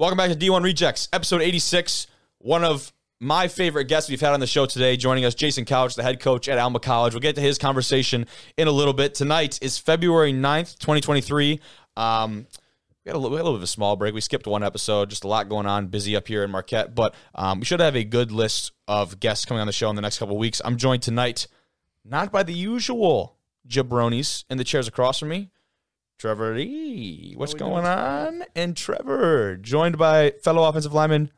Welcome back to D1 Rejects, episode 86. One of my favorite guests we've had on the show today, joining us, Jason Couch, the head coach at Alma College. We'll get to his conversation in a little bit. Tonight is February 9th, 2023. Um, we had, a little, we had a little bit of a small break. We skipped one episode, just a lot going on, busy up here in Marquette. But um, we should have a good list of guests coming on the show in the next couple weeks. I'm joined tonight, not by the usual jabronis in the chairs across from me. Trevor E. What's going on? And Trevor, joined by fellow offensive lineman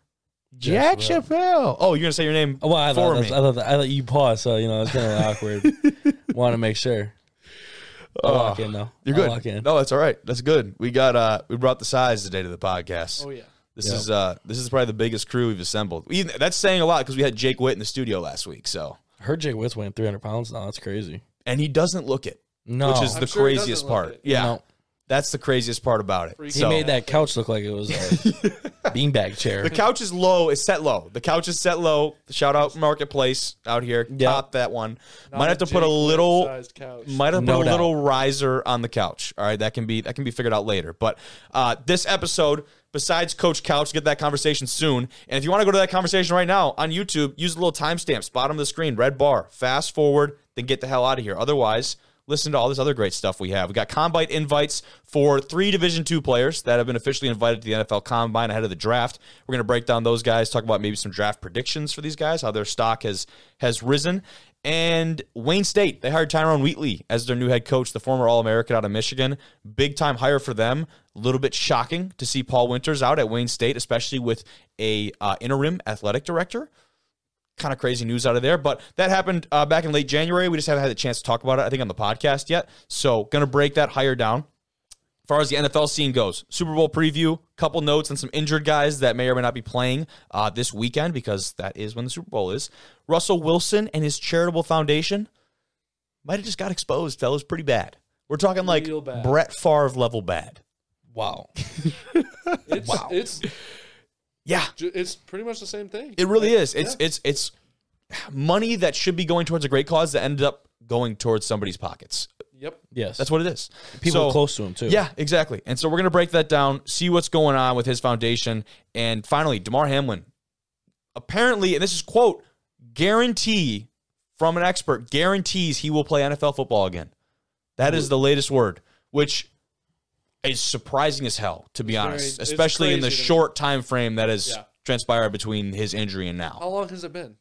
Jack Chappelle. Oh, you're gonna say your name Well, I for thought, me. I thought I thought you paused, so you know it's kind of awkward. Want to make sure. I'll lock in though. You're I'll good. Lock in. No, that's all right. That's good. We got uh we brought the size today to the podcast. Oh yeah. This is uh this is probably the biggest crew we've assembled. We, that's saying a lot because we had Jake Witt in the studio last week. So I heard Jake Witt's weighing 300 pounds now. That's crazy. and he doesn't look it, No, which is I'm the sure he craziest look part. it. Yeah, No. That's the craziest part about it. He So made that couch look like it was a beanbag chair. the couch is low. It's set low. The couch is set low. Shout out Marketplace out here. Yeah. Top that one. Not Might have to put a little. Couch. Might have No put a little riser on the couch. All right, that can be that can be figured out later. But uh, this episode, besides Coach Couch, get that conversation soon. And if you want to go to that conversation right now on YouTube, use the little timestamps bottom of the screen, red bar. Fast forward, then get the hell out of here. Otherwise, listen to all this other great stuff we have. We got combine invites for three Division two players that have been officially invited to the NFL Combine ahead of the draft. We're going to break down those guys, talk about maybe some draft predictions for these guys, how their stock has has risen. And Wayne State, they hired Tyrone Wheatley as their new head coach, the former All American out of Michigan. Big time hire for them. A little bit shocking to see Paul Winters out at Wayne State, especially with a uh, interim athletic director kind of crazy news out of there. But that happened uh, back in late January. We just haven't had the chance to talk about it, I think, on the podcast yet. So, going to break that hire down. As far as the NFL scene goes, Super Bowl preview, couple notes on some injured guys that may or may not be playing uh, this weekend because that is when the Super Bowl is. Russell Wilson and his charitable foundation might have just got exposed, fellas, pretty bad. We're talking like. Brett Favre level bad. wow. It's, Wow. It's Yeah, it's pretty much the same thing. It really is. It's Yeah. it's it's money that should be going towards a great cause that ended up going towards somebody's pockets. Yep. Yes. That's what it is. people So- close to him too. Yeah, exactly. And so we're gonna break that down, see what's going on with his foundation, and finally, Damar Hamlin. Apparently, and this is quote guarantee from an expert guarantees he will play NFL football again. That is the latest word, which is surprising as hell, to be It's honest, very- especially in the crazy me. short time frame that has Yeah. transpired between his injury and now. How long has it been?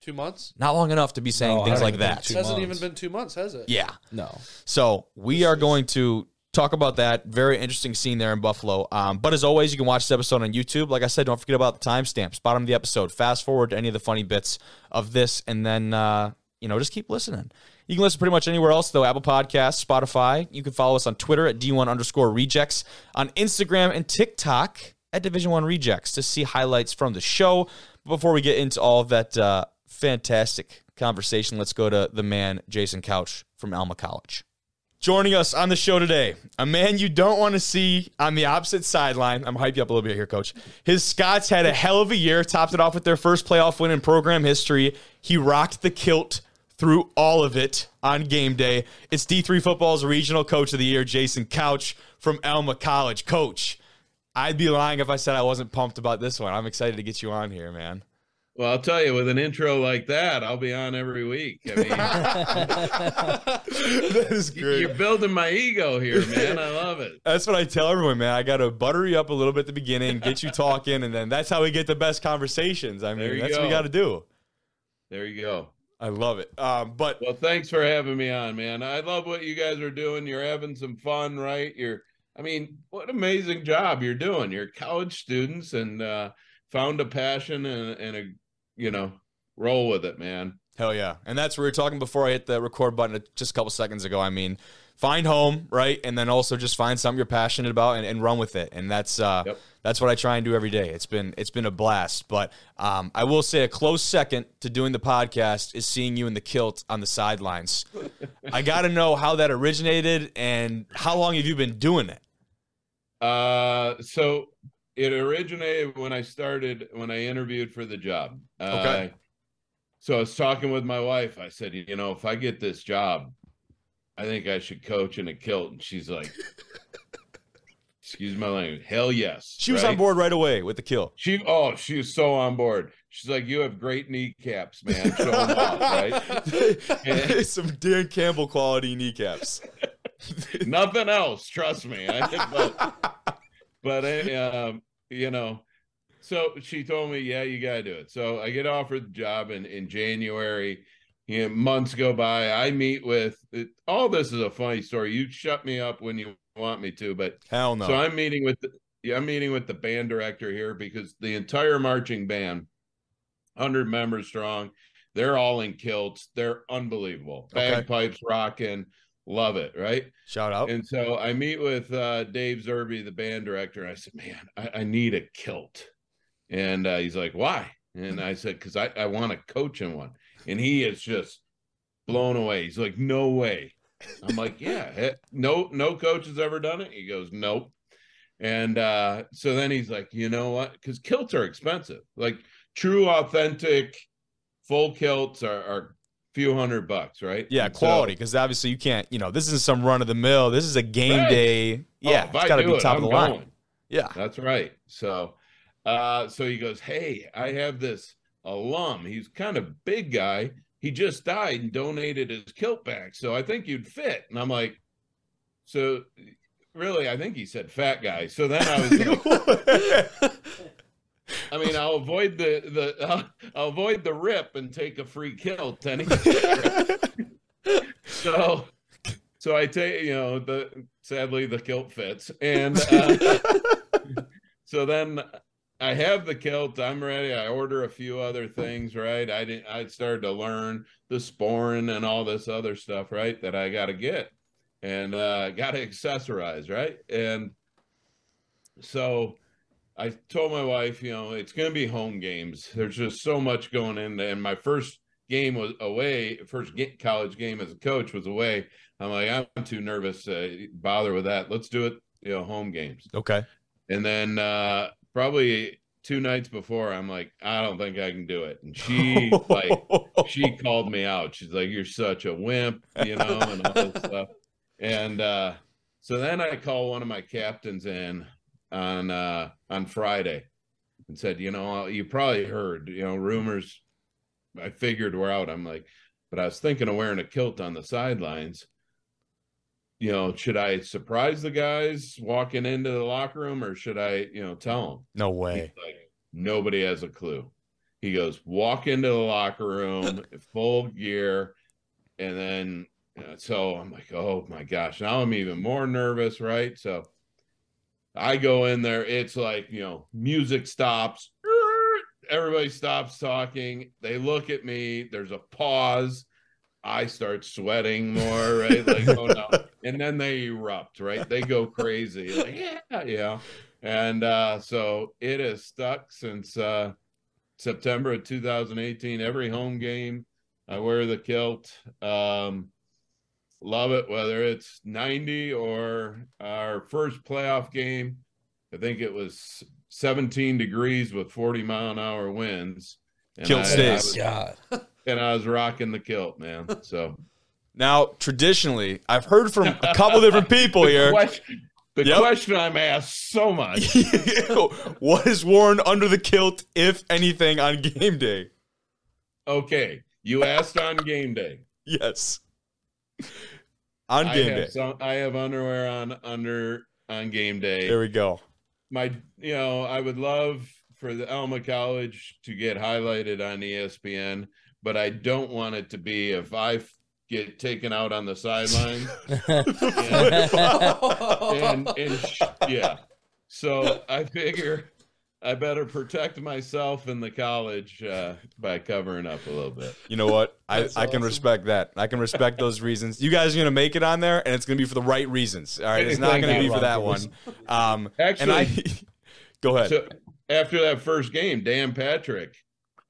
Two months? Not long enough to be saying No, things like that. two It hasn't months. even been two months, has it? Yeah. No. So we are going to talk about that. Very interesting scene there in Buffalo. Um, but as always, you can watch this episode on YouTube. Like I said, don't forget about the timestamps, bottom of the episode. Fast forward to any of the funny bits of this, and then uh, you know just keep listening. You can listen pretty much anywhere else though. Apple Podcasts, Spotify. You can follow us on Twitter at D1 underscore rejects, on Instagram and TikTok at Division One Rejects to see highlights from the show. Before we get into all that uh, fantastic conversation, let's go to the man Jason Couch from Alma College. Joining us on the show today, a man you don't want to see on the opposite sideline. I'm hype you up a little bit here, coach. His Scots had a hell of a year, topped it off with their first playoff win in program history. He rocked the kilt through all of it on game day. It's D3 Football's regional coach of the year, Jason Couch from Alma College. Coach, I'd be lying if I said I wasn't pumped about this one. I'm excited to get you on here, man. Well, I'll tell you, with an intro like that, I'll be on every week. I mean, that is you're building my ego here, man. I love it. That's what I tell everyone, man. I got to butter you up a little bit at the beginning, get you talking, and then that's how we get the best conversations. I mean, There you that's what we got to do. There you go. I love it. Um, but Well, thanks for having me on, man. I love what you guys are doing. You're having some fun, right? You're, I mean, what amazing job you're doing. You're college students and uh, found a passion and, and a, you know, roll with it, man. hell yeah, and that's what we were talking before I hit the record button just a couple seconds ago. I mean, find home, right, and then also just find something you're passionate about and, and run with it. And that's uh, Yep. that's what I try and do every day. It's been it's been a blast. But um, I will say a close second to doing the podcast is seeing you in the kilt on the sidelines. I got to know how that originated and how long have you been doing it? Uh, so it originated when I started when I interviewed for the job. Okay. Uh, so I was talking with my wife. I said, you know, if I get this job, I think I should coach in a kilt. And she's like, excuse my language. Hell yes. She was right? on board right away with the kill. She oh, she was so on board. She's like, you have great kneecaps, man. Show 'em off, right? Some Dan Campbell quality kneecaps. Nothing else, trust me. I, but but uh, um, you know, so she told me, yeah, you gotta do it. So I get offered the job in in January. You know, months go by. I meet with it, all this is a funny story. You shut me up when you want me to, but Hell no. so I'm meeting with the yeah, I'm meeting with the band director here because the entire marching band, hundred members strong, they're all in kilts. They're unbelievable. Okay. Bagpipes rocking, love it, right? Shout out. And so I meet with uh, Dave Zerby, the band director, and I said, "Man, I, I need a kilt." And uh, he's like, "Why?" And I said, "Because I, I want to coach in one." And he is just blown away. He's like, "No way." I'm like, "Yeah, no, no coach has ever done it." He goes, "Nope." And uh, so then he's like, "You know what? Because kilts are expensive. Like true, authentic, full kilts are, are few hundred bucks, right? Yeah, And quality. Because obviously you can't. You know, this isn't some run of the mill. This is a game Right. day. Yeah, Oh, it's got to be it, top I'm of the line. going. Yeah. That's right. So, uh, so he goes, "Hey, I have this alum. He's kind of big guy. He just died and donated his kilt back. So I think you'd fit." And I'm like, "So, really? I think he said fat guy." So then I was like, "I mean, I'll avoid the the uh, I'll avoid the rip and take a free kilt." He, so, so I take you know the sadly the kilt fits and. Uh, so then I have the kilt. I'm ready. I order a few other things, right? I didn't. I started to learn the sporran and all this other stuff, right? That I got to get and uh, got to accessorize, right? And so I told my wife, you know, it's going to be home games. There's just so much going in, and my first game was away. First college game as a coach was away. I'm like, I'm too nervous to bother with that. Let's do it, you know, home games. okay. And then uh probably two nights before, I'm like, I don't think I can do it. And she like she called me out. She's like, You're such a wimp, you know, and all this stuff. And uh so then I call one of my captains in on uh on Friday and said, you know, you probably heard, you know, rumors. I figured we're out. I'm like, but I was thinking of wearing a kilt on the sidelines you know, should I surprise the guys walking into the locker room or should I, you know, tell them? no way. Like, nobody has a clue. He goes, walk into the locker room, full gear. And then, uh, so I'm like, oh my gosh, now I'm even more nervous, right? So I go in there, it's like, you know, music stops, everybody stops talking. They look at me, there's a pause. I start sweating more, right? Like, oh no. And then they erupt, right? They go crazy. Like, yeah, yeah. And uh, so it has stuck since uh, September of 2018. Every home game, I wear the kilt. Um, love it, whether it's 90 or our first playoff game. I think it was 17 degrees with 40 mile an hour winds. And Kilt I- I was- God. and I was rocking the kilt, man. So Now, traditionally, I've heard from a couple different people the here. question, the Yep. question I'm asked so much. what is worn under the kilt, if anything, on game day? Okay, you asked on game day. Yes. On game have day. some. I have underwear on under on game day. There we go. My, you know, I would love for the Alma College to get highlighted on ESPN, but I don't want it to be if I get taken out on the sideline. and, and sh- yeah. So I figure I better protect myself in the college uh, by covering up a little bit. You know what? I, That's I can awesome. respect that. I can respect those reasons. You guys are gonna make it on there, and it's gonna be for the right reasons. All right, it's not gonna be for that one. Um, Actually, and I go ahead. so after that first game, Dan Patrick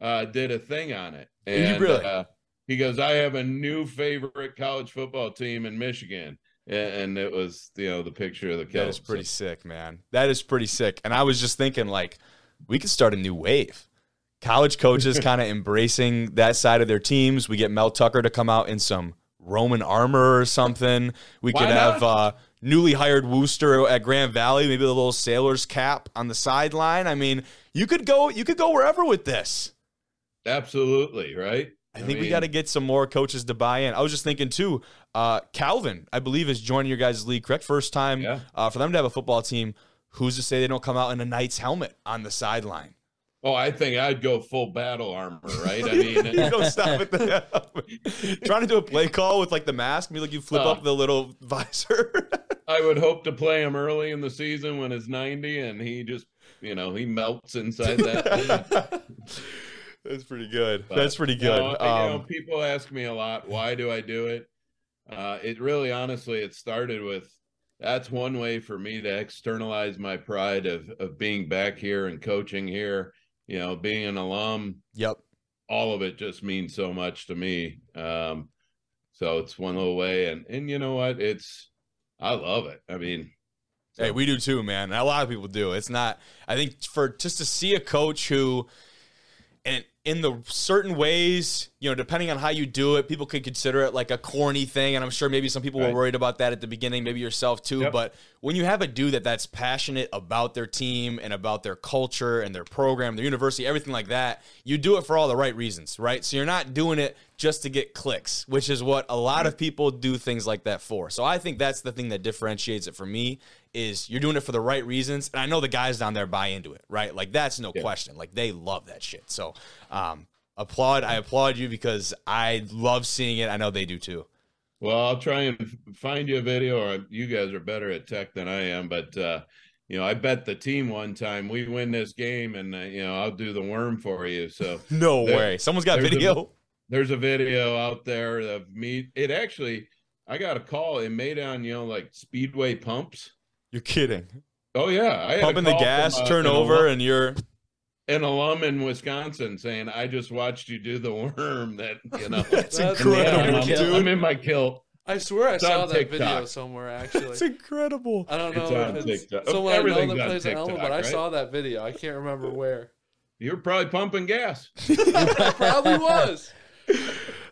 uh, did a thing on it, and really? uh, he goes, "I have a new favorite college football team in Michigan," and, it was you know the picture of the that kilt. is pretty sick, man. That is pretty sick. And I was just thinking, like, we could start a new wave. College coaches kind of embracing that side of their teams. We get Mel Tucker to come out in some Roman armor or something. We Why could have uh, newly hired Wooster at Grand Valley, maybe a little sailor's cap on the sideline. I mean, you could go you could go wherever with this. Absolutely, right? I think we mean, got to get some more coaches to buy in. I was just thinking too. Uh, Calvin, I believe, is joining your guys' league. Correct, first time Yeah. uh, for them to have a football team. Who's to say they don't come out in a Knights helmet on the sideline? Oh, I think I'd go full battle armor, right? I mean, you don't stop at the trying to do a play call with like the mask. Maybe like you flip Uh. up the little visor. I would hope to play him early in the season when it's 90 and he just, you know, he melts inside that. That's pretty good. But, That's pretty you good. know, you know, Um, people ask me a lot, why do I do it? Uh, it really, honestly, it started with that's one way for me to externalize my pride of of being back here and coaching here. You know, being an alum, yep. all of it just means so much to me. Um, so it's one little way, and and you know what? It's I love it. I mean, Hey, we do too, man. A lot of people do. It's not. I think for just to see a coach who, in the certain ways, you know, depending on how you do it, people could consider it like a corny thing, and I'm sure maybe some people were worried about that at the beginning, maybe yourself too. Yep. But when you have a dude that that's passionate about their team and about their culture and their program, their university, everything like that, you do it for all the right reasons, right? So you're not doing it just to get clicks, which is what a lot of people do things like that for. So I think that's the thing that differentiates it for me is you're doing it for the right reasons, and I know the guys down there buy into it, right? Like that's no Yeah. question. Like they love that shit. So um, applaud. I applaud you because I love seeing it. I know they do too. Well, I'll try and find you a video, or you guys are better at tech than I am. But uh, you know, I bet the team one time we win this game, and uh, you know, I'll do the worm for you. So No There- way. Someone's got there's a- video. there's a video out there of me. It actually, I got a call. It made on you know like speedway pumps. You're kidding. Oh yeah, I had a Pumping the call from, gas, uh, turn over, and you're an alum in Wisconsin saying, "I just watched you do the worm." That you know, That's That's incredible, I'm, dude. I'm in my kilt. I swear I It's saw on that video somewhere. Actually, It's incredible. I don't It's know on if it's someone I know that on plays a helmet, TikTok, but I saw that video. I can't remember where. You're probably pumping gas. Probably was.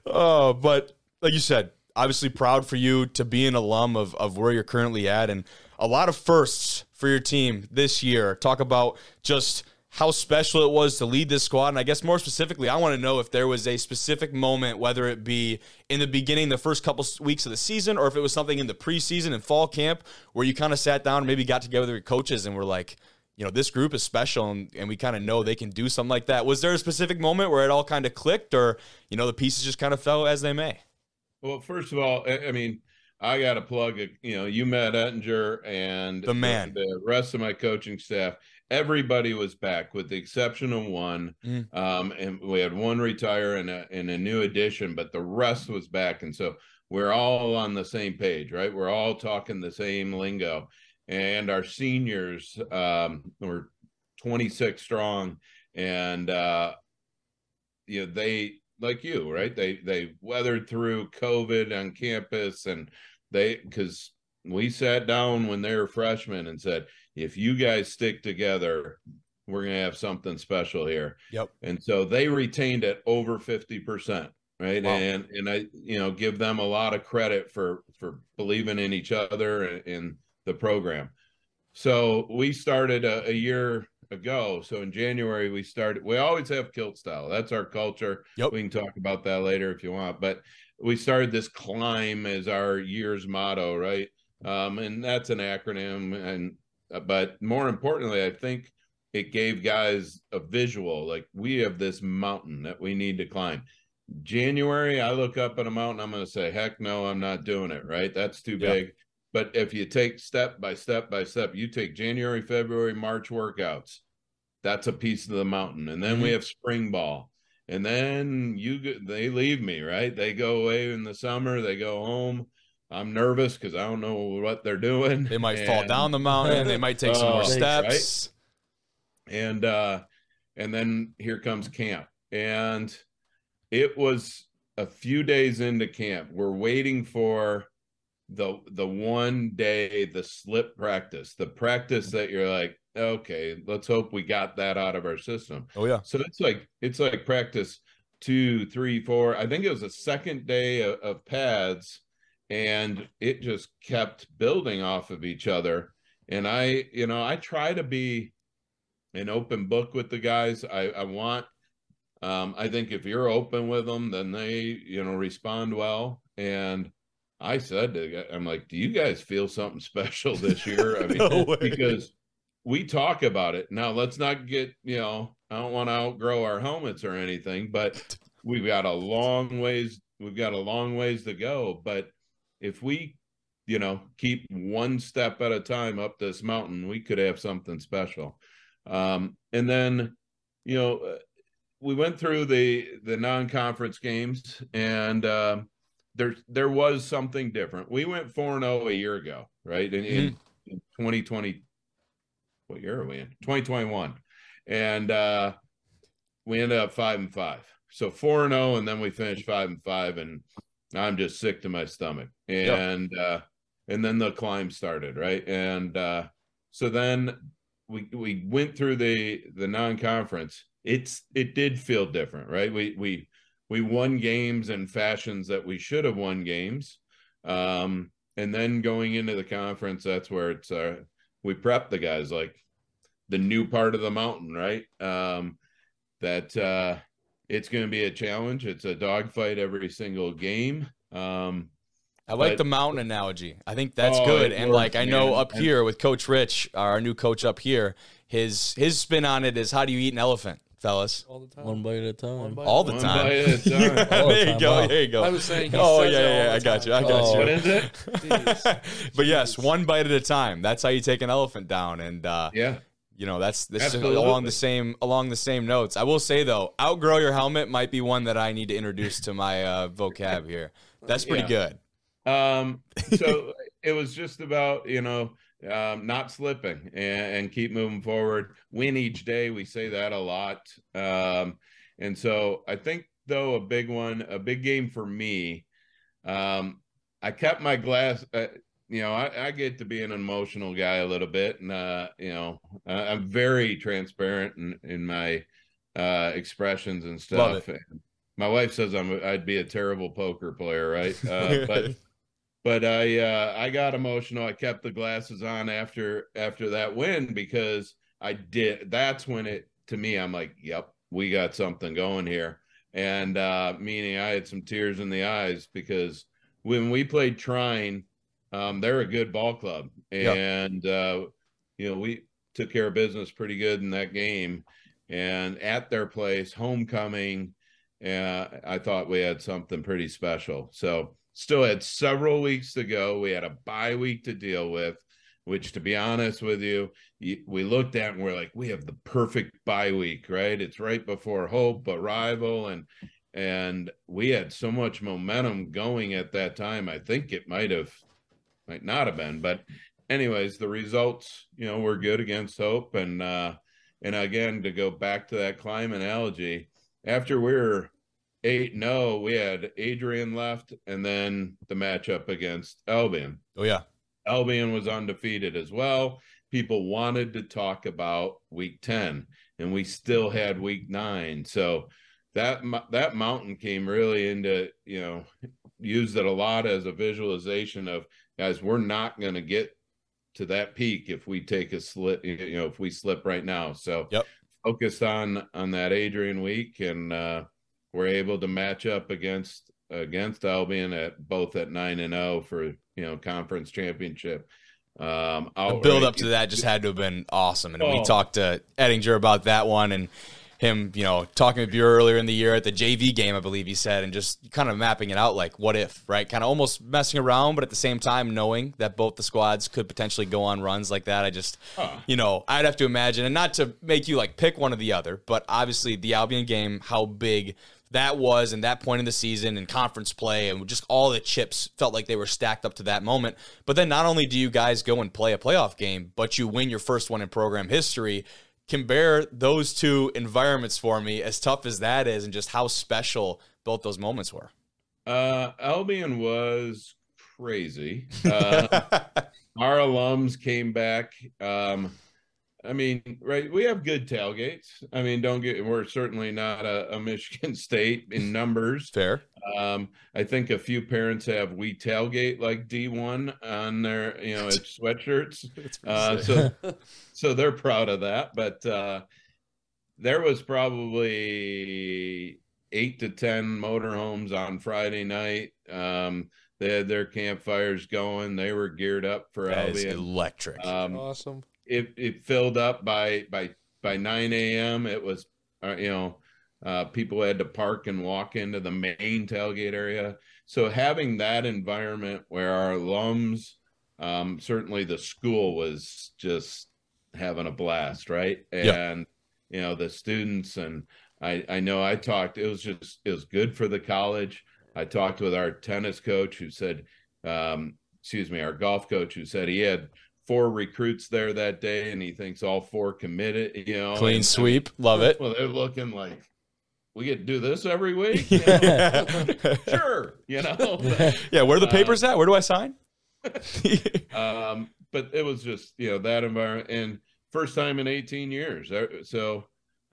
Oh, but like you said, obviously proud for you to be an alum of, of where you're currently at and a lot of firsts for your team this year. Talk about just how special it was to lead this squad. And I guess more specifically, I want to know if there was a specific moment, whether it be in the beginning, the first couple weeks of the season, or if it was something in the preseason and fall camp where you kind of sat down and maybe got together with your coaches and were like, you know, this group is special and, and we kind of know they can do something like that. Was there a specific moment where it all kind of clicked or, you know, the pieces just kind of fell as they may? Well, first of all, I mean, I got to plug. You know, you met Ettinger and The man. the, rest of my coaching staff. Everybody was back, with the exception of one. Mm. Um, and we had one retire and a and a new addition, but the rest was back, and so we're all on the same page, right? We're all talking the same lingo, and our seniors um, were 26 strong, and uh, you know they like you right they they weathered through covid on campus and they because we sat down when they were freshmen and said if you guys stick together we're gonna have something special here. Yep. and so they retained it over 50% right? Wow. and and i you know give them a lot of credit for for believing in each other and in the program. So we started a, a year ago. So in january we started we always have kilt style. That's our culture. Yep. we can talk about that later if you want. But we started this climb as our year's motto right? Um and that's an acronym. And Uh, but more importantly i think it gave guys a visual like we have this mountain that we need to climb. January i look up at a mountain i'm going to say heck no i'm not doing it right? That's too big. But if you take step by step by step you take january february march workouts that's a piece of the mountain. And then we mm-hmm. have spring ball. And then you they leave me right? They go away in the summer they go home i'm nervous because i don't know what they're doing. They might fall down the mountain. They might take some Oh, more thanks, steps. and uh and then here comes camp. And it was a few days into camp. We're waiting for the the one day the slip practice the practice that you're like okay let's hope we got that out of our system. Oh yeah. so it's like it's like practice two three four. I think it was the second day of, of pads and it just kept building off of each other. And I, you know, I try to be an open book with the guys. I, I want, um, I think if you're open with them, then they, you know, respond well. And I said to, I'm like, do you guys feel something special this year? I mean, No because we talk about it. Now, let's not get, you know, I don't want to outgrow our helmets or anything, but we've got a long ways, we've got a long ways to go. But if we, you know, keep one step at a time up this mountain, we could have something special. Um, and then, you know, uh, we went through the the non-conference games, and uh, there there was something different. We went four and zero a year ago, right? In, in, in 2020, what year are we in? 2021, and uh, we ended up five and five. So four and zero, and then we finished five and five, and I'm just sick to my stomach. And uh, and then the climb started, right? And uh, so then we we went through the the non-conference. It's it did feel different, right? We we we won games in fashions that we should have won games. Um, and then going into the conference, that's where it's uh we prep the guys like the new part of the mountain, right? Um, that uh it's going to be a challenge. It's a dogfight every single game. Um, I like But- the mountain analogy. I think that's Oh, good. it And like I works, know man. up And- here with Coach Rich, our new coach up here, his his spin on it is how do you eat an elephant, fellas? all the time. One bite at a time. Bite. All the One time. bite at a time. All the there you time. go. Wow. There you go. I was saying he oh says yeah, yeah, all yeah. the I got you. I got Oh. you. what is it? Jeez. but yes, one bite at a time. That's how you take an elephant down, and uh, Yeah. You know that's this is along the same along the same notes. I will say though, outgrow your helmet might be one that I need to introduce to my uh, vocab here. That's pretty Yeah. good. Um, so it was just about, you know, um, not slipping and, and keep moving forward. Win each day. We say that a lot. Um, and so I think though a big one, a big game for me. Um, I kept my glass. Uh, you know, I, I get to be an emotional guy a little bit, and uh, you know, I, I'm very transparent in, in my uh, expressions and stuff. And my wife says I'm I'd be a terrible poker player, right? Uh, but but I uh, I got emotional. I kept the glasses on after after that win because I did. That's when it to me. I'm like, yep, we got something going here, and uh, meaning I had some tears in the eyes because when we played Trine, um, they're a good ball club, Yep. and uh, you know we took care of business pretty good in that game, and at their place, homecoming. Uh, I thought we had something pretty special. So still had several weeks to go. We had a bye week to deal with, which, to be honest with you, we looked at and we're like, we have the perfect bye week, right? It's right before Hope, a rival, and and we had so much momentum going at that time. I think it might have, might not have been, but anyways, the results, you know, were good against Hope, and uh, and again to go back to that climb analogy, after we were eight no, we had Adrian left, and then the matchup against Albion. Oh yeah. Albion was undefeated as well. People wanted to talk about week 10 and we still had week 9. So that that mountain came really into, you know, used it a lot as a visualization of guys we're not going to get to that peak if we take a slip, you know, if we slip right now. So Yep. focused on on that Adrian week and uh we're able to match up against against Albion at both at nine and zero for you know conference championship. Um, The build up to that just had to have been awesome. And we Oh. talked to Ettinger about that one and him, you know, talking with Bureau earlier in the year at the JV game, I believe he said, and just kind of mapping it out like what if, right? Kind of almost messing around, but at the same time knowing that both the squads could potentially go on runs like that. I just, Huh. you know, I'd have to imagine, and not to make you like pick one or the other, but obviously the Albion game, how big that was and that point in the season and conference play and just all the chips felt like they were stacked up to that moment. But then not only do you guys go and play a playoff game, but you win your first one in program history. Compare those two environments for me, as tough as that is, and just how special both those moments were. Uh, Albion was crazy. Uh, our alums came back. Um, I mean, right? We have good tailgates. I mean, don't get. We're certainly not a, a Michigan State in numbers. Fair. Um, I think a few parents have we tailgate like D1 on their, you know, it's sweatshirts. Uh, so, so they're proud of that. But uh, there was probably eight to ten motorhomes on Friday night. Um, they had their campfires going. They were geared up for that is Albion. electric. Um, awesome. It it filled up by by by 9 a.m. It was uh, you know uh, people had to park and walk into the main tailgate area. So having that environment where our alums, um, certainly the school was just having a blast, right? And you know the students and I I know I talked. It was just it was good for the college. I talked with our tennis coach who said, um, excuse me, our golf coach who said he had four recruits there that day and he thinks all four committed, you know. Clean and- sweep. Love it. Well, they're looking like we get to do this every week. Sure. You know? yeah. sure, you know. Where are the Uh, papers at? Where do I sign? um, but it was just you know that environment and first time in 18 years. Uh, So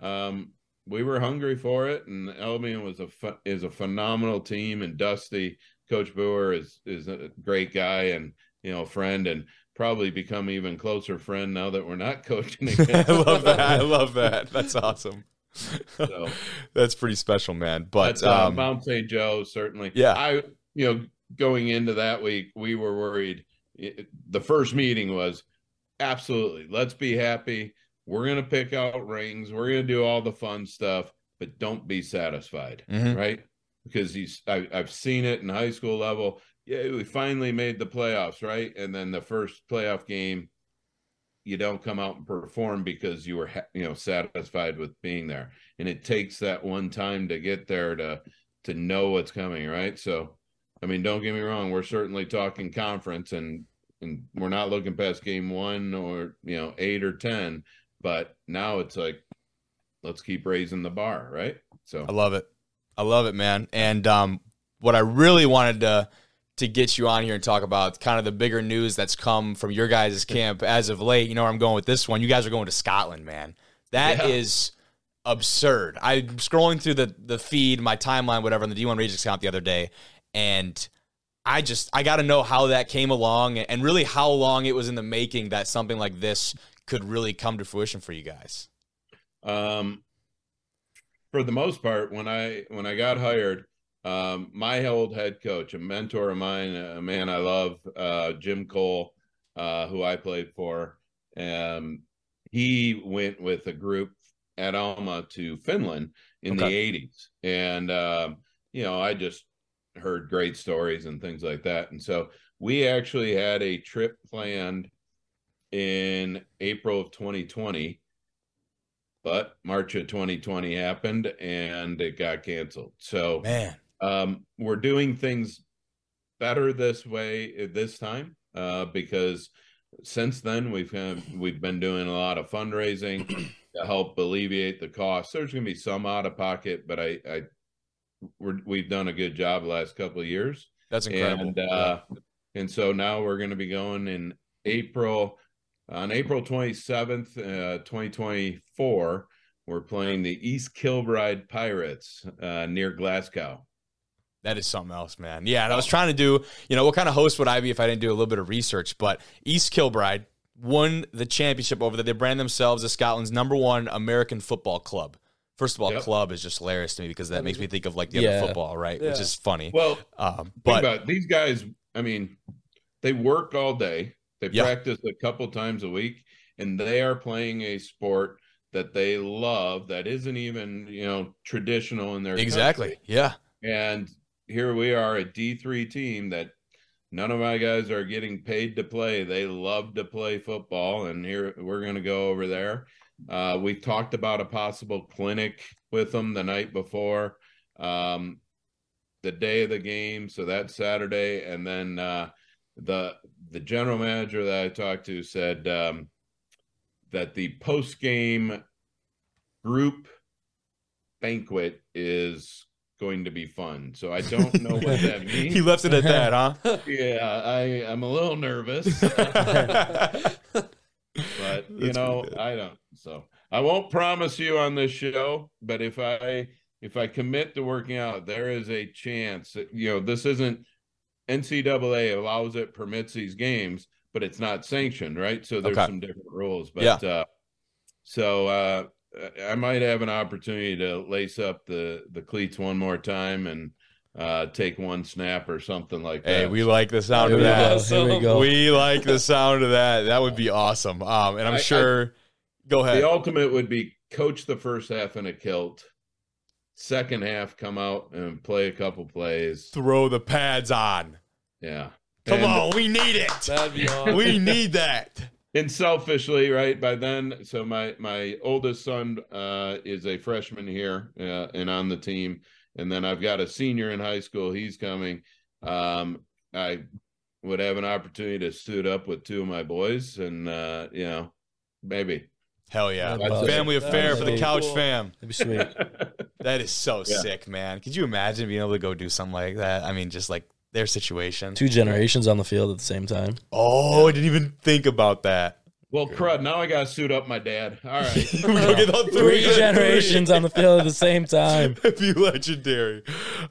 um, we were hungry for it, and Albion was a ph- is a phenomenal team, and Dusty, Coach Beurer is is a great guy and you know friend, and probably become even closer friend now that we're not coaching again. I love that. I love that. That's awesome. So. That's pretty special, man. But uh, um, Mount St. Joe certainly. Yeah. I you know going into that week we were worried. It- the first meeting was absolutely let's be happy. We're gonna pick out rings. We're gonna do all the fun stuff, but don't be satisfied, mhm. right? Because he's I, I've seen it in high school level. Yeah, we finally made the playoffs, right? And then the first playoff game, you don't come out and perform because you were you know satisfied with being there and it takes that one time to get there to to know what's coming right so i mean don't get me wrong we're certainly talking conference and and we're not looking past game one or you know eight or ten but now it's like let's keep raising the bar right so I love it. I love it, man. And um, what I really wanted to to get you on here and talk about kind of the bigger news that's come from your guys' camp as of late. You know where I'm going with this one. You guys are going to Scotland, man. That is Yeah. absurd. I'm scrolling through the the feed, my timeline, whatever, on the D1 Rejects account the other day, and I just I got to know how that came along and really how long it was in the making that something like this could really come to fruition for you guys. um for the most part when i when i got hired um my old head coach a mentor of mine a man i love uh jim cole uh who i played for um he went with a group at alma to finland in Okay. the 80s and um you know i just heard great stories and things like that and so we actually had a trip planned in april of 2020 but March of 2020 happened and it got canceled. So Man, um, we're doing things better this way uh, this time uh, because since then we've we've been doing a lot of fundraising to help alleviate the cost. There's going to be some out of pocket, but I, I we're, we've done a good job the last couple of years that's incredible. and uh and so now we're going to be going in april on april 27th uh 2024 we're playing the east kilbride pirates uh near glasgow That is something else, man. Yeah, and I was trying to do, you know, what kind of host would I be if I didn't do a little bit of research? But East Kilbride won the championship over there. They brand themselves as Scotland's number one American football club. First of all, Yep. club is just hilarious to me because that makes me think of like the Yeah. other football, right? Which is funny. well Um, think but about it. these guys i mean they work all day they Yeah. practice a couple times a week and they are playing a sport that they love that isn't even you know traditional in their exactly, country. yeah, And here we are, a D3 team that none of my guys are getting paid to play. They love to play football, and here we're going to go over there. Uh, we talked about a possible clinic with them the night before, um, the day of the game, so that's Saturday, and then uh, the the general manager that I talked to said um, that the post game group banquet is going to be fun. So I don't know what that means. he left it at that, huh? yeah, I I'm a little nervous, but you That's know. I don't. So I won't promise you on this show, but if I if I commit to working out, there is a chance that you know this isn't NCAA allows it, permits these games, but it's not sanctioned, right? So there's Okay. some different rules. But Yeah. uh so uh I might have an opportunity to lace up the the cleats one more time and uh take one snap or something like that. Hey, we like the sound Here of that. go. Here we go. We like the sound of that. That would be awesome. Um, and I'm I- I- sure. go ahead. The ultimate would be coach the first half in a kilt, second half come out and play a couple plays. Throw the pads on. Yeah. Come And- on, we need it. That'd be awesome. We need that. And selfishly, right by then, so my my oldest son uh, is a freshman here uh, and on the team, and then I've got a senior in high school. He's coming. Um, I would have an opportunity to suit up with two of my boys, and uh, you know, maybe. Hell yeah. That'd Family that'd affair for the couch cool. fam. That'd be sweet. That is so Yeah. sick, man. Could you imagine being able to go do something like that? I mean, just like their situation. Two generations on the field at the same time. Oh, I didn't even think about that. well, crud! Now I got to suit up my dad. All right. we go get all Three generations on the field at the same time. That'd be legendary.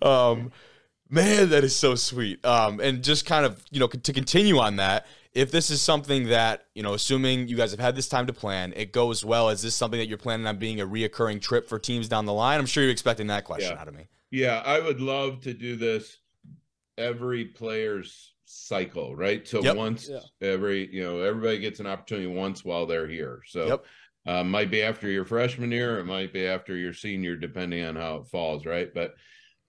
Um, man, that is so sweet. Um, and just kind of, you know, to continue on that, if this is something that, you know, assuming you guys have had this time to plan, it goes well, is this something that you're planning on being a reoccurring trip for teams down the line? I'm sure you're expecting that question Yeah. out of me. Yeah, I would love to do this every player's cycle, right? So Yep. once Yeah. every, you know, everybody gets an opportunity once while they're here. So Yep. uh, might be after your freshman year, it might be after your senior, depending on how it falls, right? But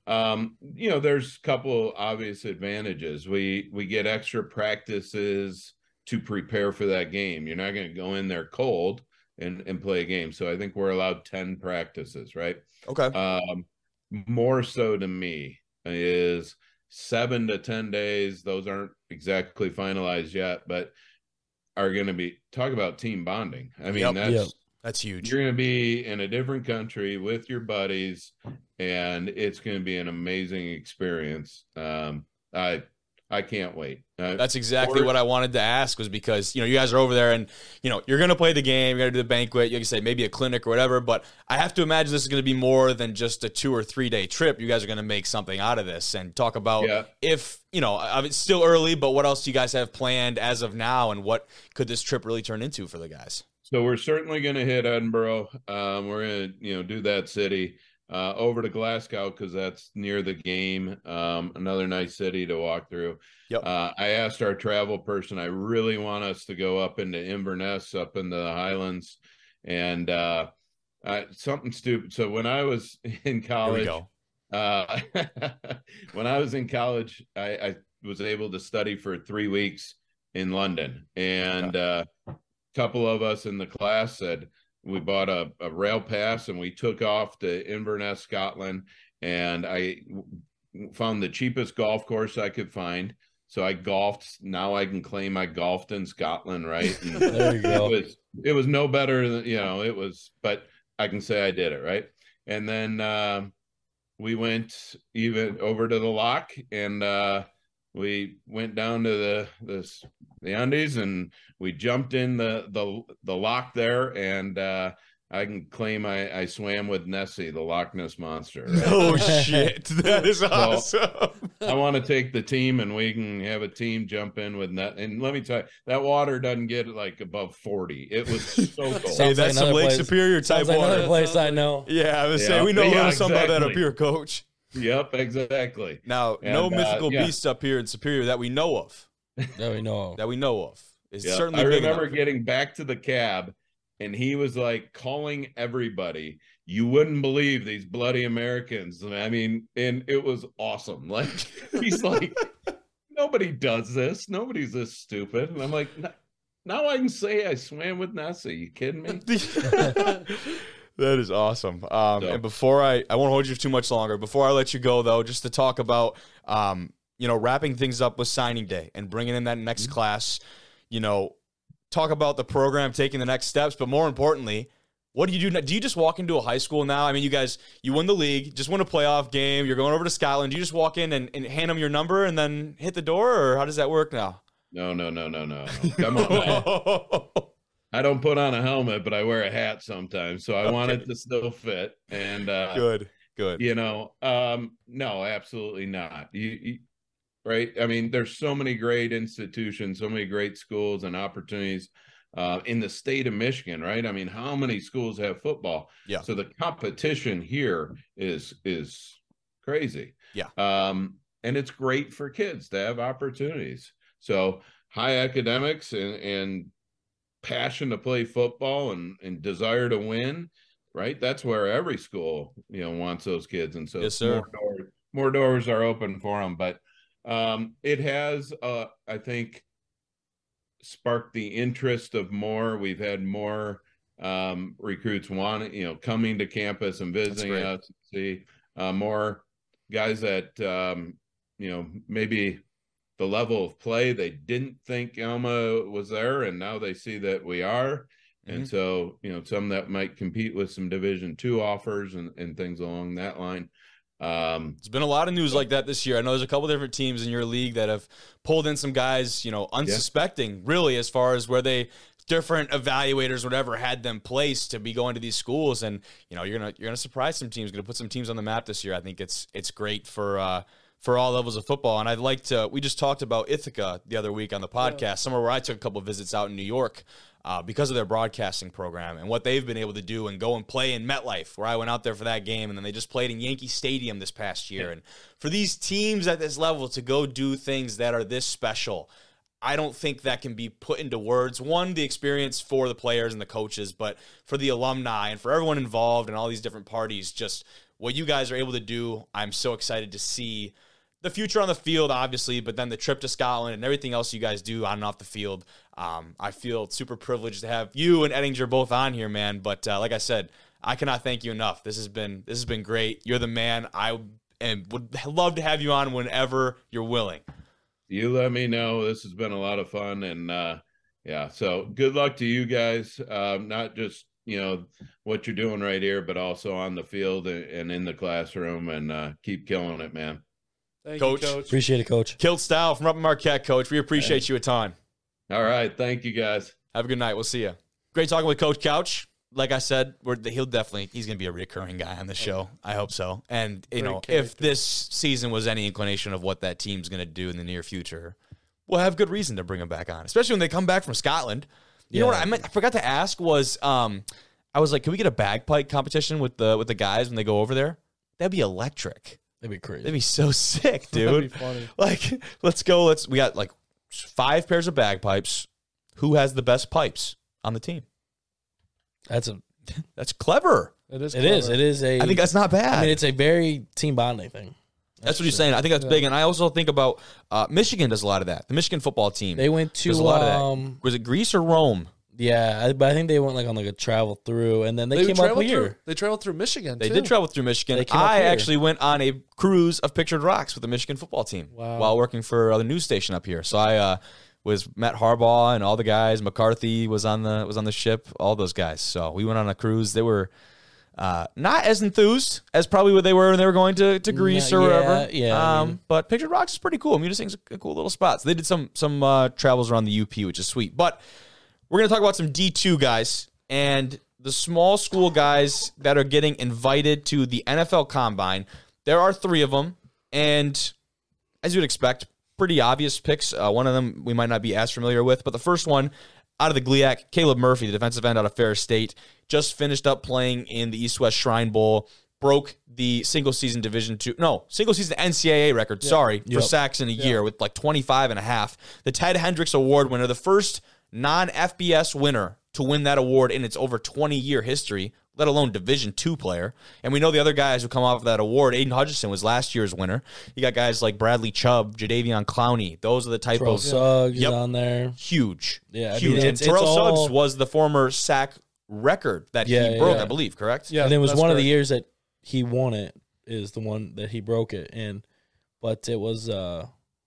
um, you know, there's a couple obvious advantages. We we get extra practices to prepare for that game. You're not going to go in there cold and and play a game. So I think we're allowed 10 practices, right? Okay. um more so to me is seven to ten days those aren't exactly finalized yet but are going to be talk about team bonding i mean Yep. that's Yep. That's huge. you're going to be in a different country with your buddies and it's going to be an amazing experience um i i can't wait uh, That's exactly Or- what I wanted to ask was because, you know, you guys are over there and, you know, you're going to play the game, you're going to do the banquet, you can say maybe a clinic or whatever, but I have to imagine this is going to be more than just a two or three day trip. You guys are going to make something out of this and talk about yeah if, you know, it's still early, but what else do you guys have planned as of now and what could this trip really turn into for the guys? So we're certainly going to hit Edinburgh. Um, we're going to, you know, do that city uh, over to Glasgow because that's near the game. Um, another nice city to walk through. Yep. Uh, I asked our travel person. I really want us to go up into Inverness, up into the Highlands, and uh, I, something stupid. So when I was in college, uh, when I was in college, I, I was able to study for three weeks in London, and uh, a couple of us in the class said we bought a, a rail pass and we took off to Inverness, Scotland, and I found the cheapest golf course I could find. So I golfed. Now I can claim I golfed in Scotland, right? There you go. it was it was no better than you know it was but i can say i did it right and then um we went even over to the loch and uh we went down to the the the Andes and we jumped in the the the loch there and uh I can claim I, I swam with Nessie, the Loch Ness monster. right? Oh, shit. That is awesome. I want to take the team and we can have a team jump in with that. And let me tell you, that water doesn't get like above 40. It was so cold. Hey, Sounds like that's some Lake place- Superior type Sounds like water. another place I know. Yeah, I was Yeah. saying we know a Yeah, little something about that up here, Coach. Yep, exactly. Now, no uh, mythical yeah. beast up here in Superior that we know of. That we know. That we know of. Is Yeah. certainly I remember enough. getting back to the cab and he was like calling everybody. You wouldn't believe these bloody Americans. I mean, and it was awesome. Like he's like, nobody does this. Nobody's this stupid. And I'm like, now I can say I swam with Nessie. You kidding me? that is awesome. Um, So- And before I, I won't hold you too much longer. Before I let you go, though, just to talk about, um, you know, wrapping things up with signing day and bringing in that next Mm-hmm. class. You know, talk about the program taking the next steps, but more importantly. What do you do? now? Do you just walk into a high school now? I mean, you guys, you win the league, just win a playoff game. You're going over to Scotland. Do you just walk in and, and hand them your number and then hit the door, or how does that work now? No, no, no, no, no. no. Come on. I don't put on a helmet, but I wear a hat sometimes, so I want it to still fit. And uh, Good, good. you know, um, no, absolutely not. You, you right? I mean, there's so many great institutions, so many great schools and opportunities uh, in the state of Michigan, right? I mean, how many schools have football? Yeah. So the competition here is is crazy. Yeah. Um, and it's great for kids to have opportunities. So high academics and and passion to play football and and desire to win, right? That's where every school you know wants those kids, and so Yes, more doors more doors are open for them. But um, it has, uh, I think, sparked the interest of more. We've had more um, recruits want you know coming to campus and visiting us. See uh, more guys that um, you know maybe the level of play they didn't think Alma was there, and now they see that we are. And so, you know, some that might compete with some Division two offers and, and things along that line. Um, There's been a lot of news like that this year. I know there's a couple different teams in your league that have pulled in some guys, you know, unsuspecting really as far as where they different evaluators, whatever, had them placed to be going to these schools. And, you know, you're gonna you're gonna surprise some teams, gonna put some teams on the map this year. I think it's it's great for uh for all levels of football. And I'd like to we just talked about Ithaca the other week on the podcast, somewhere where I took a couple of visits out in New York. Uh, because of their broadcasting program and what they've been able to do and go and play in MetLife, where I went out there for that game, and then they just played in Yankee Stadium this past year. And for these teams at this level to go do things that are this special, I don't think that can be put into words. One, the experience for the players and the coaches, but for the alumni and for everyone involved and all these different parties, just what you guys are able to do, I'm so excited to see the future on the field, obviously, but then the trip to Scotland and everything else you guys do on and off the field. Um, I feel super privileged to have you and Ettinger both on here, man. But uh, like I said, I cannot thank you enough. This has been this has been great. You're the man. I and would love to have you on whenever you're willing. you let me know. This has been a lot of fun. And uh, yeah, so good luck to you guys. Um, not just, you know, what you're doing right here, but also on the field and, and in the classroom and uh, keep killing it, man. Thank Coach. you, coach. Appreciate it, coach. Kilt Style from up in Marquette, coach. We appreciate you a ton. All right. Thank you guys. Have a good night. We'll see you. Great talking with Coach Couch. Like I said, we're, he'll definitely he's going to be a recurring guy on the show. I hope so. And you Great know, if this season was any inclination of what that team's going to do in the near future, we'll have good reason to bring him back on, especially when they come back from Scotland. You know what I, meant, I forgot to ask was, um, I was like, can we get a bagpipe competition with the with the guys when they go over there? That'd be electric. That'd be crazy. That'd be so sick, dude. That'd be funny. Like, let's go. Let's. We got like five pairs of bagpipes. Who has the best pipes on the team? That's a. That's clever. It is. It is. clever. It is a. I think that's not bad. I mean, it's a very team bonding thing. that's what you're saying. I think that's big. And I also think about uh, Michigan does a lot of that. The Michigan football team. They went to does a lot of that. um. Was it Greece or Rome? Yeah, I, but I think they went like on like a travel through, and then they, They came up here. through. They traveled through Michigan. They too. did travel through Michigan. They came I here. actually went on a cruise of pictured rocks with the Michigan football team Wow. while working for uh, the news station up here. So I uh, was Matt Harbaugh and all the guys. McCarthy was on the was on the ship. All those guys. So we went on a cruise. They were uh, not as enthused as probably what they were when they were going to, to Greece Nah, or yeah, wherever. yeah, I Um, mean- but Pictured Rocks is pretty cool. Munising's a cool little spot. So they did some some uh, travels around the UP, which is sweet. But we're going to talk about some D2 guys and the small school guys that are getting invited to the NFL Combine. There are three of them, and as you would expect, pretty obvious picks. Uh, one of them we might not be as familiar with, but the first one out of the GLIAC, Caleb Murphy, the defensive end out of Ferris State, just finished up playing in the East West Shrine Bowl. Broke the single season division two, no, single season NCAA record, sorry, for Yep. sacks in a year with like 25 and a half. The Ted Hendricks Award winner, the first non FBS winner to win that award in its over 20 year history, let alone Division two player. And we know the other guys who come off of that award. Aidan Hutchinson was last year's winner. You got guys like Bradley Chubb, Jadeveon Clowney. Those are the type Terrell of Suggs Yep. is on there. huge. Yeah, I huge. mean, and it's- it's Terrell all- Suggs was the former sack record that Yeah, he broke, yeah. I believe, correct? Yeah, and it was that's one of the years that he won it is the one that he broke it in, but it was uh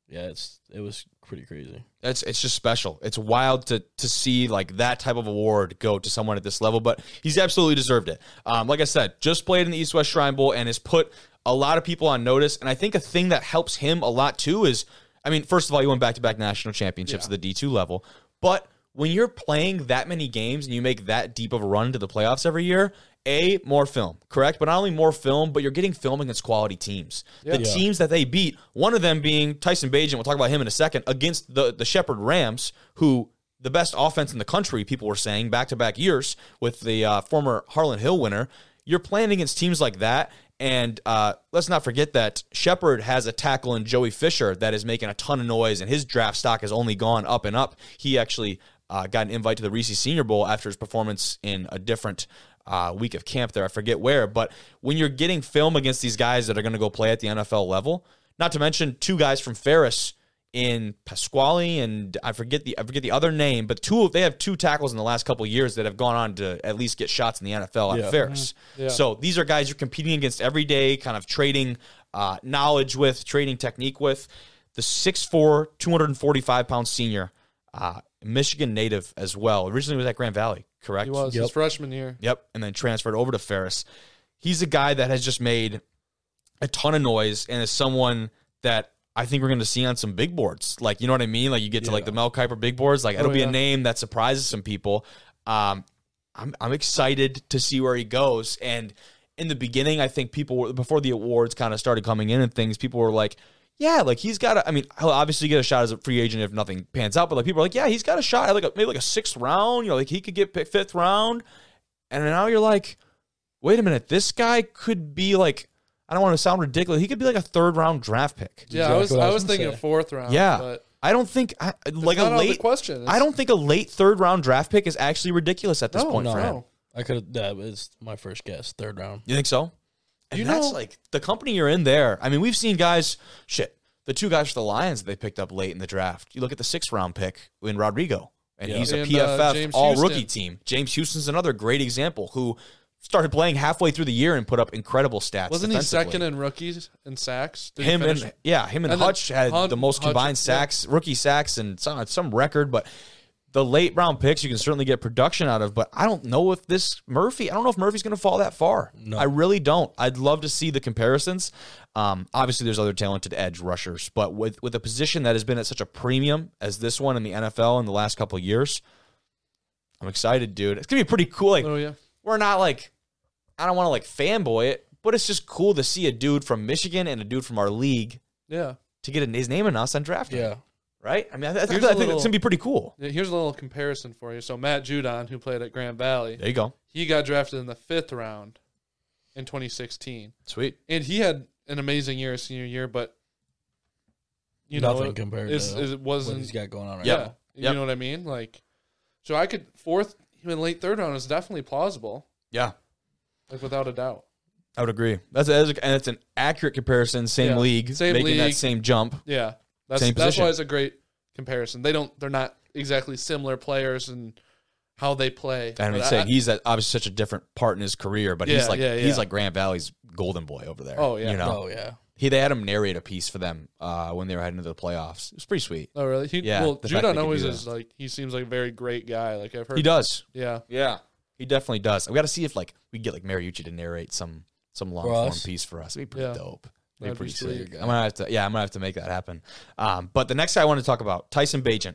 yeah it's it was pretty crazy. It's it's just special. It's wild to to see like that type of award go to someone at this level, but he's absolutely deserved it. Um, like I said, just played in the East West Shrine Bowl and has put a lot of people on notice. And I think a thing that helps him a lot too is, I mean, first of all, he won back to back national championships Yeah. at the D two level, but when you're playing that many games and you make that deep of a run to the playoffs every year, a more film, correct? But not only more film, but you're getting film against quality teams. The Yeah. teams that they beat, one of them being Tyson Bagent, we'll talk about him in a second, against the the Shepherd Rams, who the best offense in the country, people were saying back to back years with the uh, former Harlan Hill winner. You're playing against teams like that. And uh, let's not forget that Shepherd has a tackle in Joey Fisher that is making a ton of noise, and his draft stock has only gone up and up. He actually uh, got an invite to the Reese Senior Bowl after his performance in a different uh, week of camp there. I forget where, but when you're getting film against these guys that are going to go play at the NFL level, not to mention two guys from Ferris in Pasquale and I forget the I forget the other name, but two of they have two tackles in the last couple of years that have gone on to at least get shots in the NFL at Yeah. Ferris. Yeah. So these are guys you're competing against every day, kind of trading uh, knowledge with, trading technique with. The 6'4", 245 pound senior, uh, Michigan native as well. Originally was at Grand Valley, correct? He was Yep. his freshman year. Yep, and then transferred over to Ferris. He's a guy that has just made a ton of noise and is someone that I think we're going to see on some big boards. Like, you know what I mean? Like you get to like the Mel Kiper big boards, like it'll Oh, be yeah. a name that surprises some people. Um, I'm I'm excited to see where he goes. And in the beginning, I think people were before the awards kind of started coming in and things. People were like, "Yeah, like he's got. A, I mean, he'll obviously get a shot as a free agent if nothing pans out. But like people are like, "Yeah, he's got a shot at like a, maybe like a sixth round. You know, like he could get picked fifth round." And now you're like, "Wait a minute, this guy could be like." I don't want to sound ridiculous. He could be like a third round draft pick. Yeah, I was exactly what I I was was thinking say. fourth round. Yeah. but I don't think I, like a out of the late question. I don't think a late third round draft pick is actually ridiculous at this No, point no. for him. no. I could have. That was my first guess. Third round. You think so? And You that's know- like the company you're in there. I mean, we've seen guys shit. The two guys for the Lions that they picked up late in the draft. You look at the sixth round pick in Rodrigo, and Yeah. he's a And, uh, PFF James all Houston. rookie team. James Houston's another great example who started playing halfway through the year and put up incredible stats. Wasn't he second in rookies and sacks? Did him and yeah, him and, And Hutch had Hutch- the most Hutch- combined yeah. sacks, rookie sacks, and some some record. But the late round picks you can certainly get production out of. But I don't know if this Murphy. I don't know if Murphy's going to fall that far. No. I really don't. I'd love to see the comparisons. Um, obviously, there's other talented edge rushers, but with with a position that has been at such a premium as this one in the NFL in the last couple of years, I'm excited, dude. It's gonna be pretty cool. Like Oh yeah. we're not like I don't want to like fanboy it, but it's just cool to see a dude from Michigan and a dude from our league Yeah. to get his name announced on draft Yeah. Right? I mean, I, I, think, Here's I a think little- it's gonna be pretty cool. Here's a little comparison for you. So Matt Judon, who played at Grand Valley, There you go. he got drafted in the fifth round in 2016, Sweet. and he had an amazing year senior year, but you know, Nothing it, compared it's- to it what wasn't. he's got going on right yeah, now. you know what I mean. Like, so I could fourth even late third round is definitely plausible, Yeah, like without a doubt. I would agree. That's, that's and it's an accurate comparison. Same Yeah. league, Same making that same jump. Yeah, that's Same that's position. why it's a great comparison. They don't. They're not exactly similar players and how they play. I mean, But say he's at obviously such a different part in his career, but he's like yeah, he's like Grand Valley's golden boy over there. Oh, yeah. you know. Oh yeah. He they had him narrate a piece for them uh, when they were heading into the playoffs. It was pretty sweet. Oh really? He, Yeah, Well, the Judon always do is like he seems like a very great guy. Like I've heard. He does. Yeah. Yeah, he definitely does. We got to see if like we get like Mariucci to narrate some some long form piece for us. It'd be pretty Yeah. dope. That'd be pretty sick. I'm gonna have to. Yeah, I'm gonna have to make that happen. Um, but the next guy I want to talk about, Tyson Bagent,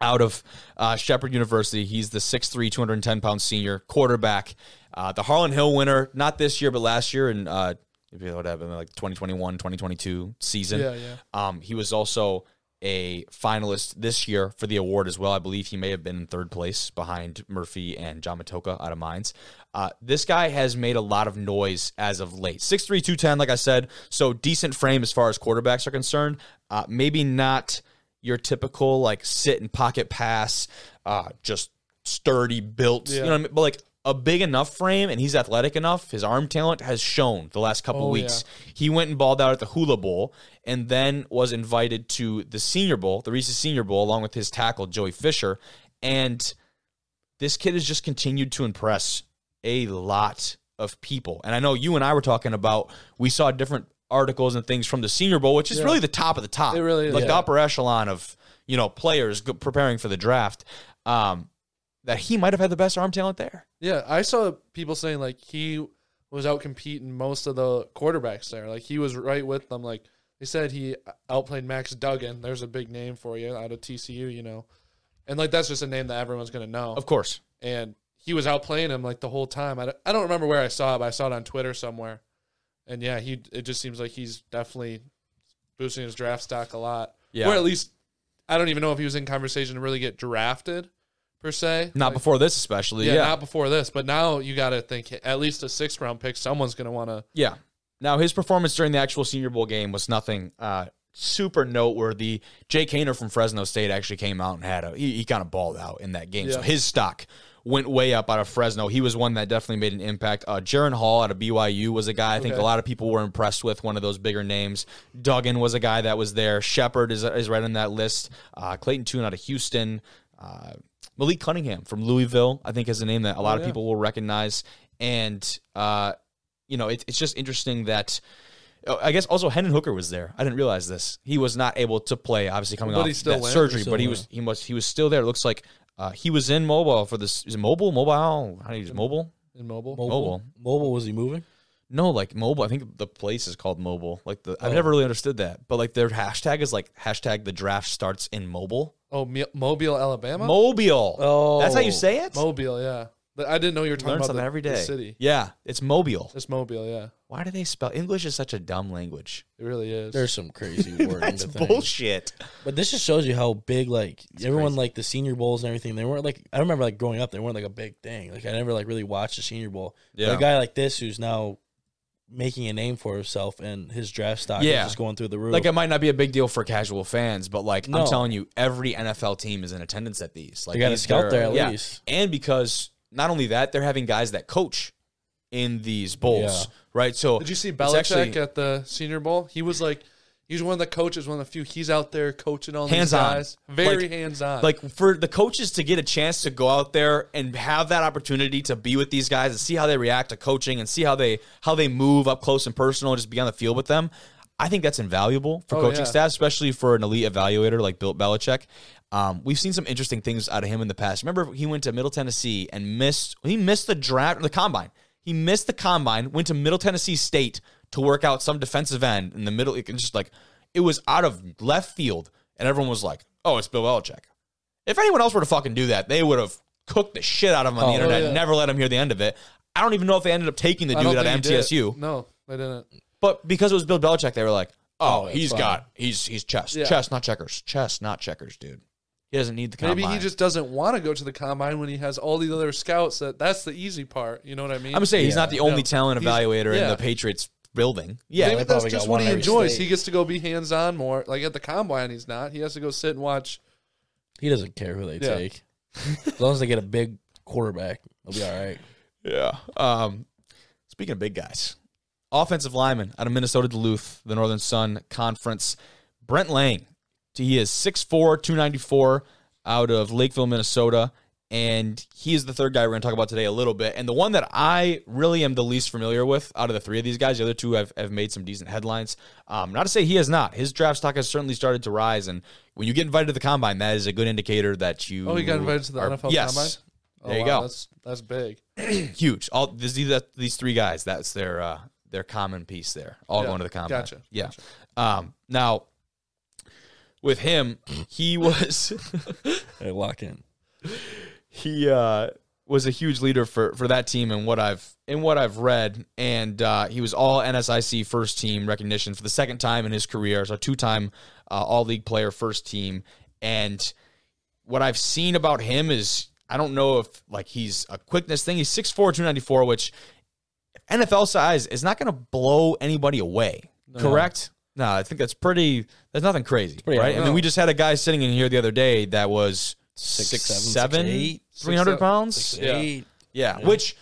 out of uh, Shepherd University. He's the 6'3", 210 pound senior quarterback. Uh, the Harlan Hill winner, not this year but last year in uh, maybe what happened like 2021, 2022 season. Yeah. Yeah. Um, he was also a finalist this year for the award as well. I believe he may have been in third place behind Murphy and John Matocha out of Mines. Uh, this guy has made a lot of noise as of late. 6'3", 210, like I said, so decent frame as far as quarterbacks are concerned. Uh, maybe not your typical like sit and pocket pass, uh, just sturdy built. You know what I mean? But like a big enough frame and he's athletic enough. His arm talent has shown the last couple Oh, weeks. He went and balled out at the Hula Bowl and then was invited to the Senior Bowl, the Reese's Senior Bowl, along with his tackle, Joey Fisher. And this kid has just continued to impress a lot of people. And I know you and I were talking about, we saw different articles and things from the Senior Bowl, which is Yeah. really the top of the top. It really is. Like the upper echelon of, you know, players preparing for the draft. Um, that he might have had the best arm talent there. Yeah, I saw people saying like he was out competing most of the quarterbacks there. Like he was right with them. Like they said he outplayed Max Duggan. There's a big name for you out of TCU, you know. and like that's just a name that everyone's gonna know. Of course. and he was out playing him like the whole time. I don't, I don't remember where I saw it, but I saw it on Twitter somewhere. And yeah, he it just seems like he's definitely boosting his draft stock a lot. Yeah. Or at least I don't even know if he was in conversation to really get drafted per se. Not Like, before this, especially. yeah, Yeah. not before this, but now you got to think at least a sixth round pick. Someone's gonna want to. Yeah. Now his performance during the actual Senior Bowl game was nothing uh, super noteworthy. Jake Haener from Fresno State actually came out and had a he, he kind of balled out in that game. So his stock went way up out of Fresno. He was one that definitely made an impact. Uh, Jaren Hall out of BYU was a guy I think Okay. a lot of people were impressed with. One of those bigger names. Duggan was a guy that was there. Shepard is is right on that list. Uh, Clayton Tune out of Houston. Uh, Malik Cunningham from Louisville, I think, is a name that a lot of yeah. people will recognize. And uh, you know, it, it's just interesting that. oh, I guess also Hendon Hooker was there. I didn't realize this. He was not able to play, obviously coming But off still that went? surgery, still but he went. was he was he was still there. It looks like uh, he was in mobile for this. Is it mobile? Mobile? How do you use mobile? In mobile, Mobile. Mobile. Mobile. was he moving? No, like mobile. I think the place is called mobile. Like the I've Oh. never really understood that, but like their hashtag is like hashtag the draft starts in mobile. oh, Mi- Mobile, Alabama. Mobile. Oh. That's how you oh, say it. Mobile, yeah. But I didn't know you were talking Learn about something the, every the day. city. Yeah, it's mobile. It's Mobile, yeah. Why do they spell English? Is such a dumb language. It really is. There's some crazy wording That's to things. bullshit. But this just shows you how big, like everyone, crazy. like the Senior Bowls and everything. They weren't like I remember like growing up, they weren't like a big thing. Like I never like really watched the Senior Bowl. But Yeah. a guy like this who's now making a name for himself and his draft stock Yeah. is just going through the roof. Like it might not be a big deal for casual fans, but like I'm telling you, every NFL team is in attendance at these. Like They got a these- scout they're- there at yeah. least. and because not only that, they're having guys that coach in these bowls, Yeah. right? So Did you see it's Belichick actually- at the Senior Bowl? He was like, he's one of the coaches, one of the few. He's out there coaching all Hands these on. guys. Very Like- hands on. like for the coaches to get a chance to go out there and have that opportunity to be with these guys and see how they react to coaching and see how they how they move up close and personal and just be on the field with them. I think that's invaluable for Oh, coaching yeah. staff, especially for an elite evaluator like Bill Belichick. Um, we've seen some interesting things out of him in the past. Remember, he went to Middle Tennessee and missed. He missed the draft, the combine. He missed the combine. Went to Middle Tennessee State to work out some defensive end in the middle. It can just like it was out of left field, and everyone was like, "Oh, it's Bill Belichick." If anyone else were to fucking do that, they would have cooked the shit out of him on Oh, the internet yeah. and never let him hear the end of it. I don't even know if they ended up taking the dude don't out of think did. MTSU, No, they didn't. but because it was Bill Belichick, they were like, "Oh, Oh, it's he's fine. got he's he's chess, Yeah. chess, not checkers, chess, not checkers, dude. He doesn't need the combine." Maybe he just doesn't want to go to the combine when he has all these other scouts. That that's the easy part. You know what I mean? I'm gonna say he's not the only No. talent He's- evaluator in the Patriots building. Yeah, Maybe they that's just what he enjoys. state. He gets to go be hands on more. Like at the combine, he's not. He has to go sit and watch. he doesn't care who they Yeah. take. as long as they get a big quarterback, they'll be all right. Yeah. Um, speaking of big guys, offensive lineman out of Minnesota Duluth, the Northern Sun Conference, Brent Laing. He is 6'4, 294 out of Lakeville, Minnesota. And he is the third guy we're going to talk about today a little bit. And the one that I really am the least familiar with out of the three of these guys, the other two have, have made some decent headlines. Um, not to say he has not. His draft stock has certainly started to rise. And when you get invited to the combine, that is a good indicator that you. Oh, he got invited to the are- NFL yes. combine. Oh, There you wow, go. That's that's big. huge. All these these- these three guys. That's their uh, their common piece there. All Yeah, going to the combine. gotcha, Yeah. gotcha. Um, now with him, he was They lock in. he uh, was a huge leader for for that team and what I've in what I've read, and uh, he was all NSIC first team recognition for the second time in his career. So two time uh, All League player, first team, and what I've seen about him is I don't know if like he's a quickness thing. He's 6'4", 294, which NFL size is not going to blow anybody away. Correct? No, I think that's pretty. That's nothing crazy, pretty right? I average. mean, we just had a guy sitting in here the other day that was Six, six, seven, six, seven, eight. three hundred Six, pounds. Six, Yeah. eight. Yeah, Yeah. which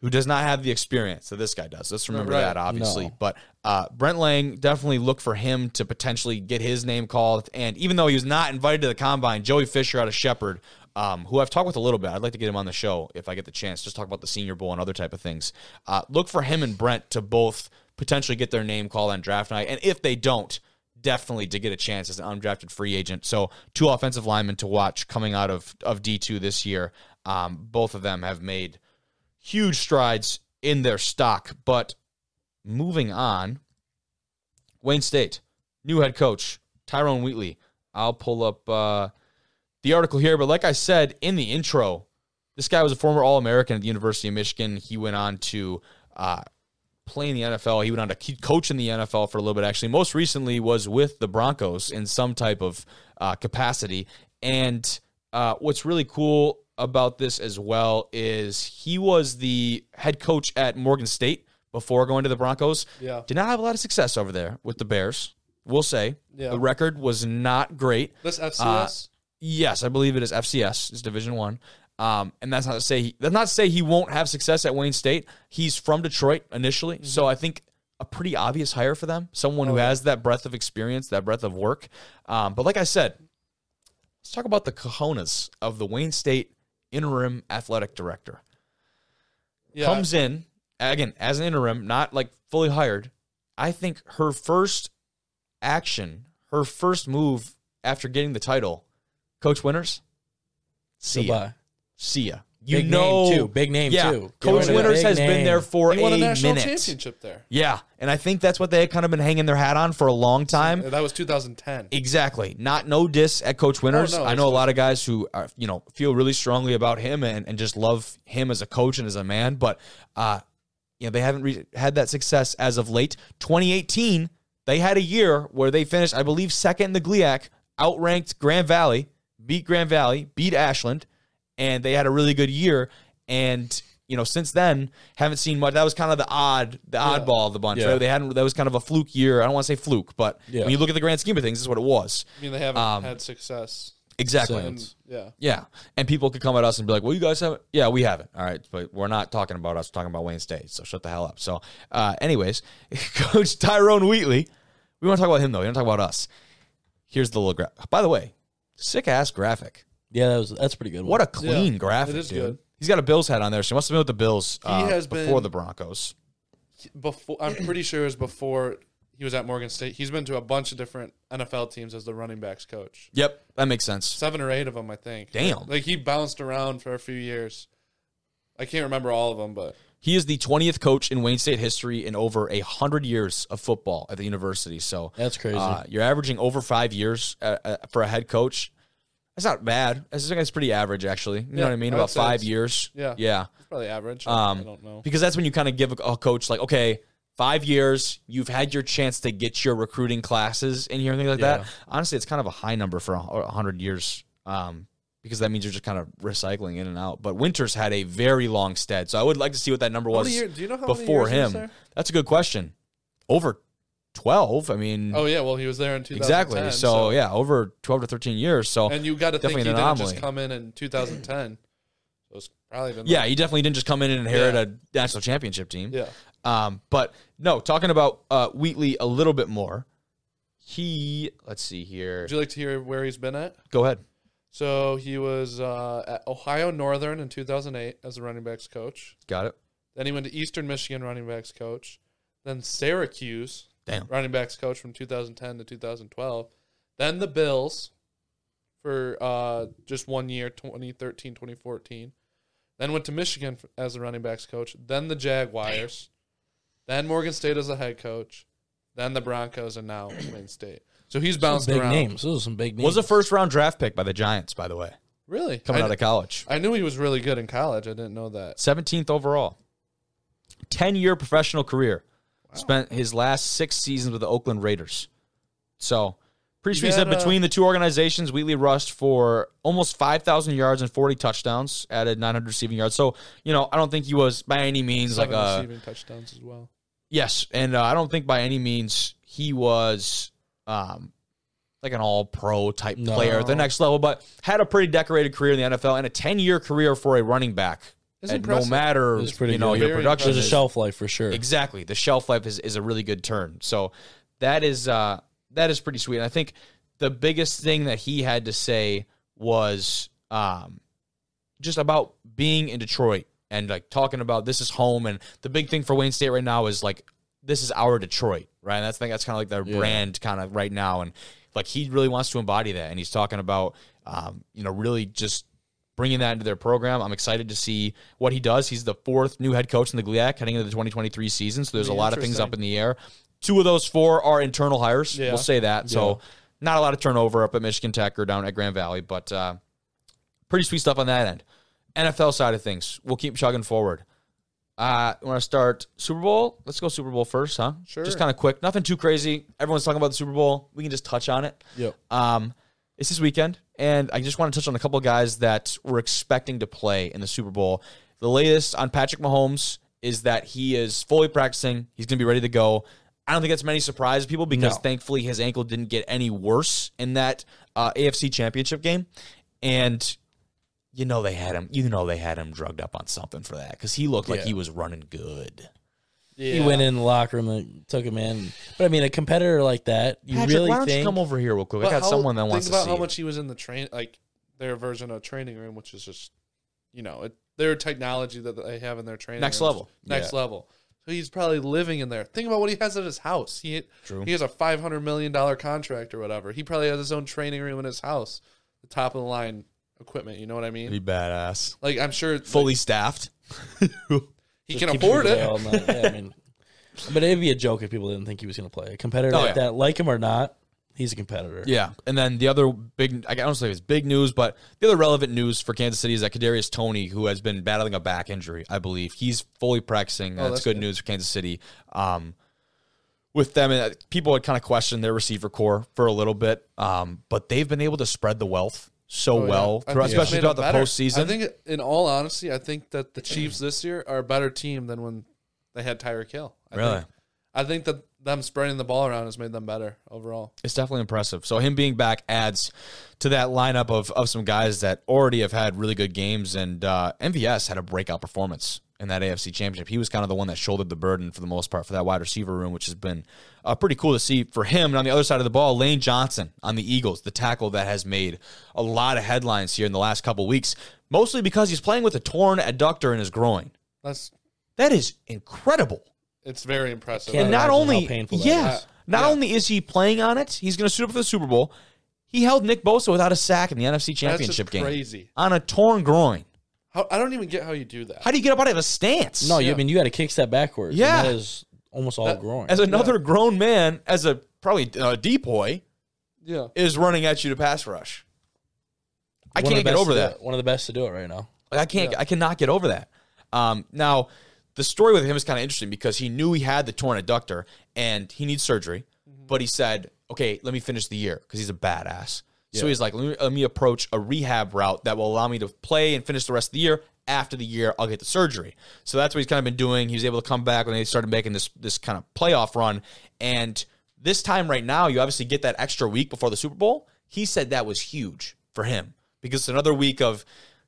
who does not have the experience that this guy does. Let's remember right. that, obviously. No. But uh, Brent Laing definitely look for him to potentially get his name called. And even though he was not invited to the combine, Joey Fisher out of Shepherd, um, who I've talked with a little bit, I'd like to get him on the show if I get the chance. Just talk about the Senior Bowl and other type of things. Uh, look for him and Brent to both potentially get their name called on draft night, and if they don't. Definitely to get a chance as an undrafted free agent. So, two offensive linemen to watch coming out of, of D2 this year. Um, both of them have made huge strides in their stock. But moving on, Wayne State, new head coach, Tyrone Wheatley. I'll pull up uh, the article here, but like I said in the intro, this guy was a former All American at the University of Michigan. He went on to uh, play in the NFL. He went on to coach in the NFL for a little bit. Actually, most recently was with the Broncos in some type of uh, capacity. And uh, what's really cool about this as well is he was the head coach at Morgan State before going to the Broncos. Yeah. Did not have a lot of success over there with the Bears. We'll say Yeah. the record was not great. This Uh, FCS. Yes, I believe it is FCS. It's Division One. Um, and that's not to say he, that's not to say he won't have success at Wayne State. He's from Detroit initially, so I think a pretty obvious hire for them. Someone who Mm-hmm. Oh, yeah. has that breadth of experience, that breadth of work. Um, but like I said, let's talk about the cojones of the Wayne State interim athletic director. yeah. Comes in again as an interim, not like fully hired. I think her first action, her first move after getting the title, Coach Winters. see ya. Goodbye. See ya. You Big know, name too. Big name yeah, too. Coach Get rid of Winters big has been there for he won a a national minute. championship there. Yeah, and I think that's what they had kind of been hanging their hat on for a long time. That was 2010. Exactly. Not no diss at Coach Winters. Oh, no, I know a lot of guys who are, you know feel really strongly about him and, and just love him as a coach and as a man, but uh, you know they haven't re- had that success as of late. 2018, they had a year where they finished, I believe, second in the GLIAC, outranked Grand Valley, beat Grand Valley, beat Ashland, and they had a really good year. And you know, since then, haven't seen much. That was kind of the odd, the oddball of the bunch. Yeah. Right? They hadn't. That was kind of a fluke year. I don't want to say fluke, but Yeah. when you look at the grand scheme of things, this is what it was. I mean, they haven't Um, had success. Exactly. And, yeah. Yeah. And people could come at us and be like, well, you guys haven't. Yeah, we haven't. All right. But we're not talking about us. We're talking about Wayne State. So shut the hell up. So, uh, anyways, Coach Tyrone Wheatley, we want to talk about him, though. We don't talk about us. Here's the little graphic. By the way, sick ass graphic. Yeah, that was that's a pretty good. What a clean Yeah, graphic, it is dude. good. He's got a Bills hat on there. So he must have been with the Bills uh, has before been- the Broncos. Before I'm pretty sure it was before he was at Morgan State. He's been to a bunch of different NFL teams as the running backs coach. Yep. That makes sense. Seven or eight of them, I think. Damn. Like he bounced around for a few years. I can't remember all of them, but He is the 20th coach in Wayne State history in over a 100 years of football at the university. So That's crazy. Uh, you're averaging over five years uh, uh, for a head coach. That's not bad. That's, that's pretty average, actually. You know what I mean? I About five years. yeah. Yeah. it's probably average. Um, I don't know. Because that's when you kind of give a, a coach, like, okay, five years, you've had your chance to get your recruiting classes in here and things like that. Honestly, it's kind of a high number for a 100 years um, because that means you're just kind of recycling in and out. But Winters had a very long stead. So I would like to see what that number was year- you know before him. That's a good question. Over 12. I mean, Oh yeah, well he was there in 2010. exactly. So, yeah, over 12 to 13 years. So and you got to think he an didn't just come in in 2010. So it's probably been yeah, he definitely didn't just come in and inherit Yeah. a national championship team. yeah. Um, but no, talking about uh, Wheatley a little bit more. He, let's see here. Would you like to hear where he's been at? Go ahead. So he was uh, at Ohio Northern in 2008 as a running backs coach. Got it. Then he went to Eastern Michigan running backs coach. Then Syracuse Damn. running backs coach from 2010 to 2012. Then the Bills for uh, just one year, 2013, 2014. Then went to Michigan as a running backs coach. Then the Jaguars. Then Morgan State as a head coach. Then the Broncos, and now Wayne State. So he's bounced big around. names. Those are some big names. Was a first round draft pick by the Giants, by the way, Really? coming I, out of college. I knew he was really good in college. I didn't know that. 17th overall. 10 year professional career. Spent his last six seasons with the Oakland Raiders. So, pretty. He said uh, between the two organizations, Wheatley rushed for almost 5,000 yards and 40 touchdowns, added 900 receiving yards. So, you know, I don't think he was by any means like a. receiving touchdowns as well. Yes, and uh, I don't think by any means he was um, like an all-pro type No. player at the next level, but had a pretty decorated career in the NFL and a ten-year career for a running back. It's And no matter It's pretty you know good. your Very production, There's a is- shelf life for sure. exactly the shelf life is, is a really good turn. So that is uh, that is pretty sweet. And I think the biggest thing that he had to say was um, just about being in Detroit and like talking about this is home. And the big thing for Wayne State right now is like this is our Detroit, right? And that's I think that's kind of like their Yeah. brand kind of right now. And like he really wants to embody that. And he's talking about um, you know really just bringing that into their program. I'm excited to see what he does. He's the fourth new head coach in the GLIAC heading into the 2023 season. So there's a lot of things up in the air. Two of those four are internal hires. Yeah. We'll say that. So not a lot of turnover up at Michigan Tech or down at Grand Valley, but uh, pretty sweet stuff on that end. NFL side of things, we'll keep chugging forward. Uh, want to start Super Bowl? Let's go Super Bowl first, huh? Sure. Just kind of quick, nothing too crazy. Everyone's talking about the Super Bowl. We can just touch on it. Yep. Um, it's this weekend, and I just want to touch on a couple of guys that we're expecting to play in the Super Bowl. The latest on Patrick Mahomes is that he is fully practicing. He's going to be ready to go. I don't think that's many surprise people because No. thankfully his ankle didn't get any worse in that uh, AFC Championship game, and you know they had him. You know they had him drugged up on something for that because he looked like Yeah. he was running good. He went in the locker room and took him in. But I mean, a competitor like that, you Patrick, really why don't think you come over here real quick? But I got how- someone that wants think to about see. how you. much he was in the train, like their version of training room, which is just, you know, it, their technology that they have in their training Next room level. next Yeah. level. So he's probably living in there. Think about what he has at his house. He True. he has a five hundred million dollar contract or whatever. He probably has his own training room in his house, the top of the line equipment. You know what I mean? Be badass. Like I'm sure Fully staffed. he just can afford it. there all night. Yeah, I mean, but it'd be a joke if people didn't think he was going to play. A competitor Oh, like yeah. that, like him or not, he's a competitor. Yeah, and then the other big, I don't say it's big news, but the other relevant news for Kansas City is that Kadarius Toney, who has been battling a back injury, I believe, he's fully practicing. Oh, that's, that's good news for Kansas City. Um, with them, uh, people had kind of questioned their receiver corps for a little bit, um, but they've been able to spread the wealth so Oh, well, throughout, especially throughout the better. postseason. I think, in all honesty, I think that the Chiefs this year are a better team than when they had Tyreek Hill. I Really? Think, I think that them spreading the ball around has made them better overall. It's definitely impressive. So him being back adds to that lineup of of some guys that already have had really good games. And uh, MVS had a breakout performance in that AFC Championship. He was kind of the one that shouldered the burden for the most part for that wide receiver room, which has been uh, pretty cool to see for him. And on the other side of the ball, Lane Johnson on the Eagles, the tackle that has made a lot of headlines here in the last couple weeks, mostly because he's playing with a torn adductor in his groin. That's That is incredible. it's very impressive. And not only how painful that yeah, is. not Yeah. only is he playing on it, he's going to suit up for the Super Bowl. He held Nick Bosa without a sack in the NFC That's just Championship game crazy. on a torn groin. How, I don't even get how you do that. How do you get up out of a stance? No, you, I Yeah. mean, you got to kick step backwards. Yeah. And that is almost all That- groin. as another grown man, as a probably a depoy, yeah. is running at you to pass rush. I One of the can't get best over to do that. it. One of the best to do it right now. Like, I can't. Yeah. I cannot get over that. Um, now, the story with him is kind of interesting because he knew he had the torn adductor and he needs surgery, but he said, "Okay, let me finish the year because he's a badass." So he's like, let me, "Let me approach a rehab route that will allow me to play and finish the rest of the year. After the year, I'll get the surgery." So that's what he's kind of been doing. He was able to come back when they started making this this kind of playoff run, and this time right now, you obviously get that extra week before the Super Bowl. He said that was huge for him because it's another week of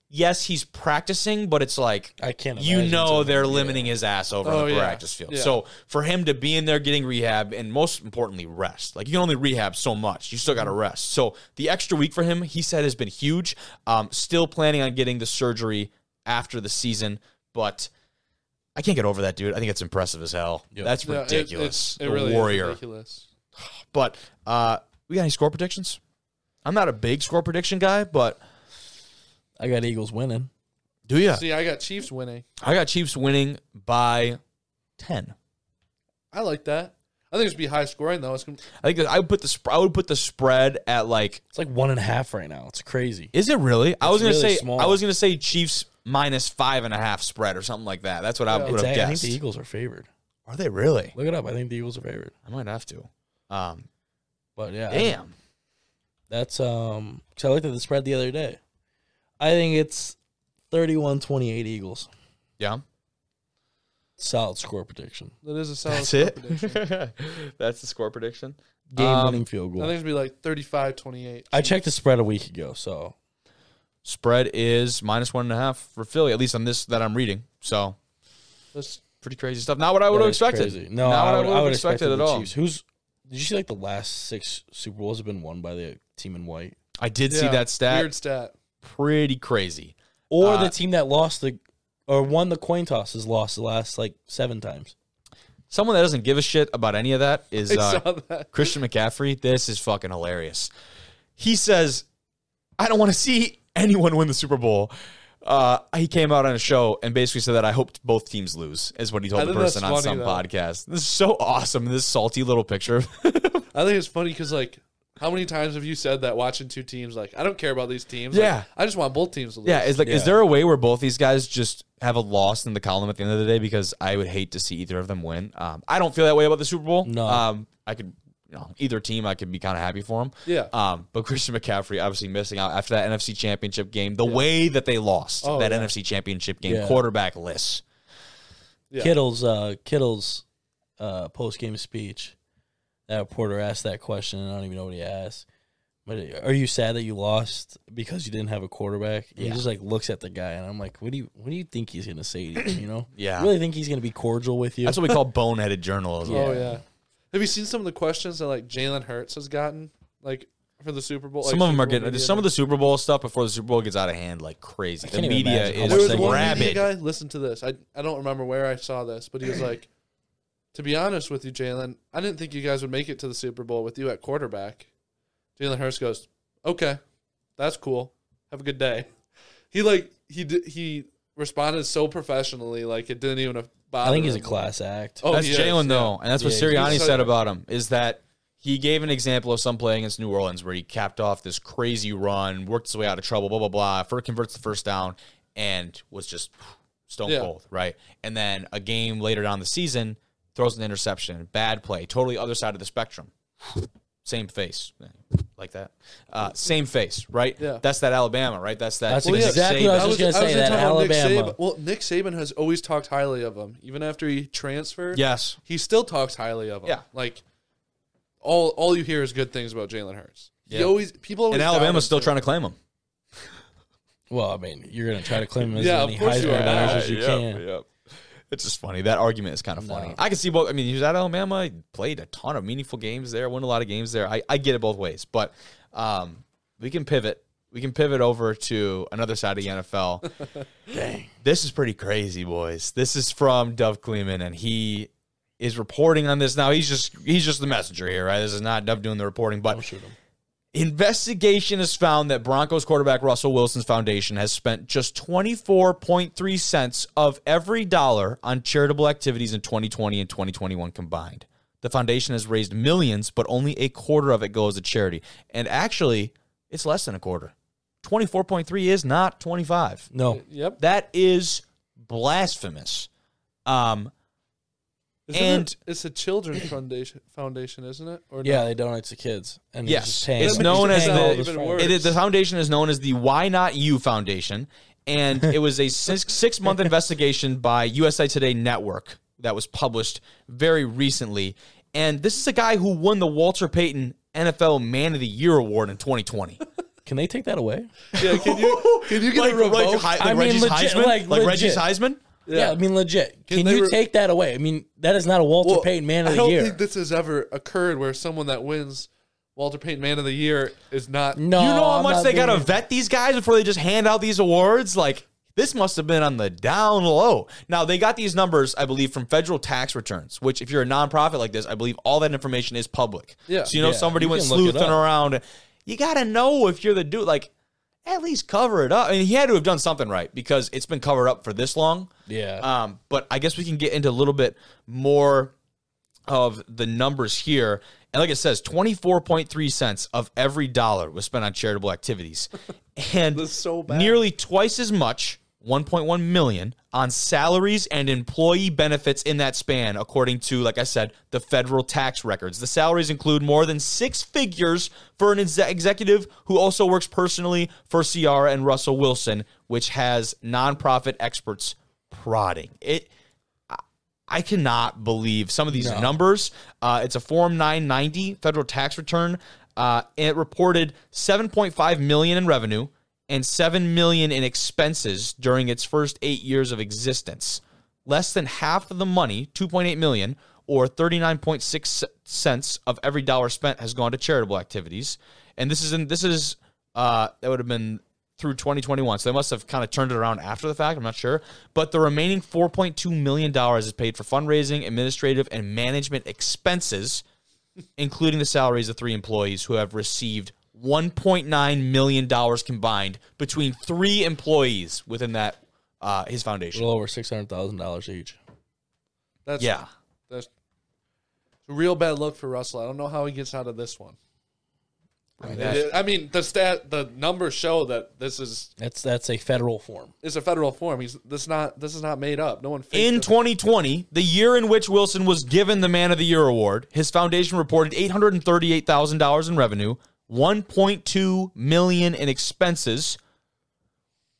yes, he's practicing, but it's like I can't you know they're yeah. limiting his ass over Oh, the yeah. practice field. Yeah. So for him to be in there getting rehab and most importantly rest, like you can only rehab so much. You still got to Mm-hmm. rest. So the extra week for him, he said, has been huge. Um, still planning on getting the surgery after the season, but. I can't get over that, dude. I think it's impressive as hell. That's Yeah, it- ridiculous. it the really is warrior. ridiculous. But uh, we got any score predictions? I'm not a big score prediction guy, but I got Eagles winning. do you? See, I got Chiefs winning. I got Chiefs winning by ten. I like that. I think it's be high scoring though. It's gonna, I think I would put the sp- I would put the spread at like. It's like one and a half right now. It's crazy. Is it really? I was gonna really say small. I was gonna say Chiefs minus five and a half spread or something like that. That's what I would It's, have I think guessed. the Eagles are favored. Are they really? Look it up. I think the Eagles are favored. I might have to. Um, But yeah, damn. that's um. Cause I looked at the spread the other day. I think it's 31-28 Eagles. Yeah, Solid score prediction. that is a solid that's score it. prediction. that's the score prediction. Game Um, winning field goal. I goal. think it's gonna be like 35-28. I checked the spread a week ago, so Spread is minus one and a half for Philly, at least on this that I'm reading. So That's pretty crazy stuff. Not what I would have is expected. crazy. No, Not I what would, I would have expect expected at all. Chiefs. Who's did you see like the last six Super Bowls have been won by the team in white, I did see yeah, that stat. Weird stat. Pretty crazy. or Uh, the team that lost the or won the coin toss has lost the last like seven times. Someone that doesn't give a shit about any of that is uh, that. Christian McCaffrey. This is fucking hilarious. He says, "I don't want to see anyone win the Super Bowl." Uh, he came out on a show and basically said that I hoped both teams lose. Is what he told the person on funny, some though. podcast. This is so awesome. This salty little picture. I think it's funny because like How many times have you said that watching two teams? Like, I don't care about these teams. Yeah. Like, I just want both teams to lose. Yeah, is like, is there a way where both these guys just have a loss in the column at the end of the day? Because I would hate to see either of them win. Um, I don't feel that way about the Super Bowl. No. um, I could, you know, either team, I could be kind of happy for them. Yeah. Um, but Christian McCaffrey obviously missing out after that NFC Championship game. The way that they lost Oh, that yeah. NFC Championship game, Yeah. quarterback list. Yeah. Kittle's uh, Kittle's uh, post game speech. That reporter asked that question, and I don't even know what he asked. But are you sad that you lost because you didn't have a quarterback? Yeah. He just like looks at the guy, and I'm like, what do you what do you think he's gonna say to you? You know? Yeah. You really think he's gonna be cordial with you? That's what we call boneheaded journalism. Oh yeah. Have you seen some of the questions that like Jalen Hurts has gotten like for the Super Bowl? Some like, of them are Super Bowl getting media? some of the Super Bowl stuff before the Super Bowl gets out of hand like crazy. The media is There was rabid. media guy. Listen to this. I I don't remember where I saw this, but he was like, "To be honest with you, Jalen, I didn't think you guys would make it to the Super Bowl with you at quarterback." Jalen Hurts goes, "Okay, that's cool. Have a good day." He like he di- he responded so professionally, like it didn't even bother. I think he's a class act. Oh, That's he Jalen yeah. though, and that's what Yeah, Sirianni said about him is that he gave an example of some play against New Orleans where he capped off this crazy run, worked his way out of trouble, blah blah blah. First converts the first down, and was just stone Yeah. cold, right? And then a game later down the season, throws an interception, bad play, totally other side of the spectrum. Same face, like that. Uh, same face, right? Yeah. That's that Alabama, right? That's that. That's Nick exactly what I Saban. was just gonna say, that talking about Nick Alabama. Saban. Well, Nick Saban has always talked highly of him, even after he transferred. Yes. he still talks highly of him. Yeah. like all all you hear is good things about Jalen Hurts. He Yeah. always people always And doubt Alabama's still too. trying to claim him. Well, I mean, you're gonna try to claim him as Yeah, of many course you Heisman are. winners as you can. It's just funny. That argument is kind of funny. No. I can see both. I mean, he was at Alabama. He played a ton of meaningful games there. Won a lot of games there. I, I get it both ways. But um, we can pivot. We can pivot over to another side of the NFL. Dang. this is pretty crazy, boys. This is from Dov Kleiman, and he is reporting on this now. He's just he's just the messenger here, right? This is not Dov doing the reporting, but Don't shoot him. Investigation has found that Broncos quarterback Russell Wilson's foundation has spent just 24.3 cents of every dollar on charitable activities in 2020 and 2021 combined. The foundation has raised millions, but only a quarter of it goes to charity. And actually, it's less than a quarter. 24.3 is not 25. No, Yep. That is blasphemous. Um, Isn't And- it- it's a children's foundation, foundation, isn't it? Or yeah, no? they donate to kids, and Yes. they're just It's known as the- all this even for- worse. It is, the foundation is known as the Why Not You Foundation, and it was a six, six month investigation by USA Today Network that was published very recently. And this is a guy who won the Walter Payton NFL Man of the Year award in 2020. Can they take that away? Yeah, can you can you get like, a revoked? like, Hi- like I mean, Reggie's legit- Heisman, like, like, Reggie's. Heisman. Yeah, I mean, legit. Can Can, they you re- take that away? I mean, that is not a Walter Well, Payton Man of the year. I the don't Year. think this has ever occurred where someone that wins Walter Payton Man of the Year is not. no, you know how I'm much not they got to it. vet these guys before they just hand out these awards? Like, this must have been on the down low. Now, they got these numbers, I believe, from federal tax returns, which, if you're a nonprofit like this, I believe all that information is public. Yeah. So, you know, Yeah, somebody you went can look it sleuthing up. around. You got to know if you're the dude. Like, at least cover it up. I mean, he had to have done something right because it's been covered up for this long. Yeah. Um, but I guess we can get into a little bit more of the numbers here. And like it says, 24.3 cents of every dollar was spent on charitable activities. And so nearly twice as much, 1.1 million, on salaries and employee benefits in that span, according to, like I said, the federal tax records. The salaries include more than six figures for an exe- executive who also works personally for Ciara and Russell Wilson, which has nonprofit experts prodding. It I cannot believe some of these No. numbers. Uh, it's a Form 990 federal tax return. Uh, and it reported 7.5 million in revenue and 7 million in expenses during its first eight years of existence. Less than half of the money, 2.8 million, or 39.6 cents of every dollar spent has gone to charitable activities. And this is in this is uh, that would have been through 2021. So they must have kind of turned it around after the fact. I'm not sure. But the remaining 4.2 million dollars is paid for fundraising, administrative, and management expenses, including the salaries of three employees who have received 1.9 million dollars combined between three employees within that uh, his foundation. a little over six hundred thousand dollars each. That's Yeah. That's a real bad look for Russell. I don't know how he gets out of this one. I mean, it- I mean, the stat, the numbers show that this is That's that's a federal form. is a federal form. He's this not this is not made up. No one faked In this. 2020, the year in which Wilson was given the Man of the Year award, his foundation reported $838,000 in revenue, 1.2 million in expenses,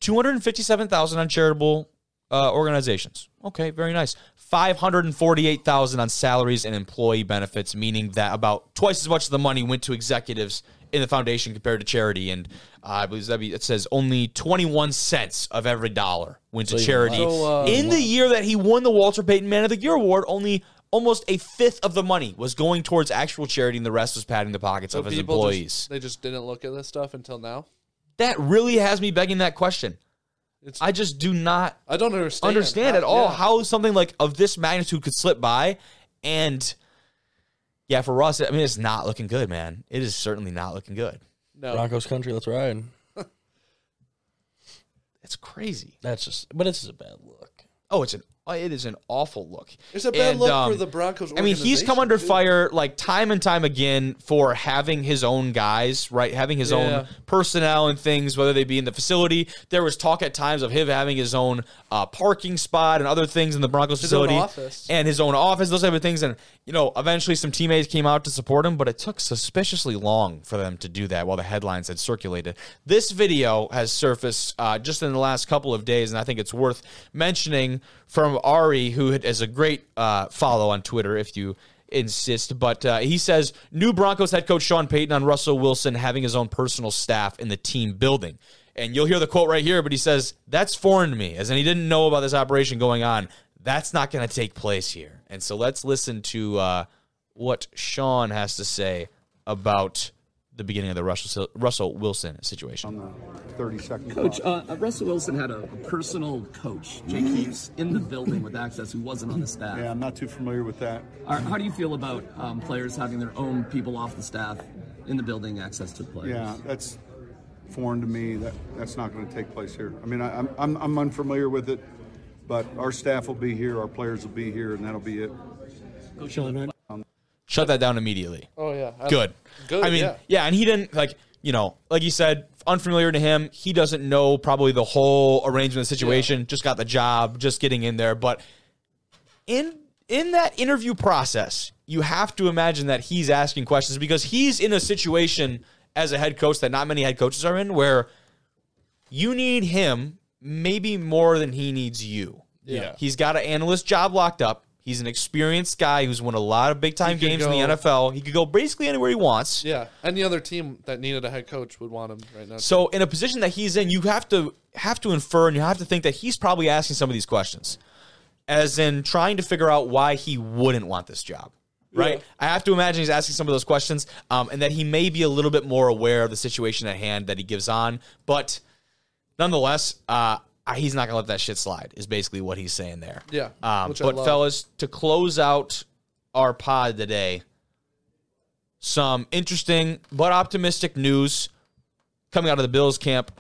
257,000 on charitable uh, organizations. Okay, very nice. 548,000 on salaries and employee benefits, meaning that about twice as much of the money went to executives in the foundation compared to charity. And uh, I believe that be- it says only 21 cents of every dollar went to So, charity. So, uh, in the year that he won the Walter Payton Man of the Year award, only almost a fifth of the money was going towards actual charity, and the rest was padding the pockets So of his employees. Just, they just didn't look at this stuff until now. that really has me begging that question. It's I just do not I don't understand understand how- at all yeah. how something like of this magnitude could slip by. And yeah, for Russ, I mean, it's not looking good, man. It is certainly not looking good. no. Broncos country, let's ride. It's crazy. That's just, but it's just a bad look. Oh, it's an it is an awful look. It's a bad And, look um, for the Broncos. I mean, he's come under too. fire like time and time again for having his own guys, right? Having his Yeah. own personnel and things, whether they be in the facility. There was talk at times of him having his own uh, parking spot and other things in the Broncos His own facility, office. and his own office, those type of things. And you know, eventually some teammates came out to support him, but it took suspiciously long for them to do that while the headlines had circulated. This video has surfaced uh, just in the last couple of days, and I think it's worth mentioning from Ari, who is a great uh, follow on Twitter, if you insist. But uh, he says new Broncos head coach Sean Payton on Russell Wilson having his own personal staff in the team building. And you'll hear the quote right here, but he says, That's foreign to me, as in he didn't know about this operation going on. That's not going to take place here. And so let's listen to uh, what Sean has to say about the beginning of the Russell, Russell Wilson situation. On the 30 second Coach, uh, Russell Wilson had a, a personal coach, Jake Heaps, in the building with access who wasn't on the staff. yeah, I'm not too familiar with that. Are- How do you feel about um, players having their own people off the staff in the building, access to players? Yeah, that's foreign to me. That that's not going to take place here. I mean, I, I'm I'm I'm unfamiliar with it, but our staff will be here, our players will be here, and that'll be it. Shut that down immediately. Oh yeah, I- good. Good, I mean, yeah. and he didn't like you know, like you said, unfamiliar to him. He doesn't know probably the whole arrangement of the situation. Just got the job, just getting in there. But in in that interview process, you have to imagine that he's asking questions because he's in a situation as a head coach that not many head coaches are in, where you need him maybe more than he needs you. Yeah. He's got an analyst job locked up. He's an experienced guy who's won a lot of big time He could games in the go- NFL. He could go basically anywhere he wants. Yeah, any other team that needed a head coach would want him right now. So in a position that he's in, you have to have to infer and you have to think that he's probably asking some of these questions. As in trying to figure out why he wouldn't want this job. Right? Yeah. I have to imagine he's asking some of those questions, um, and that he may be a little bit more aware of the situation at hand that he gives on. But nonetheless, uh, he's not gonna let that shit slide, is basically what he's saying there. Yeah, Um, but fellas, to close out our pod today, some interesting but optimistic news coming out of the Bills camp,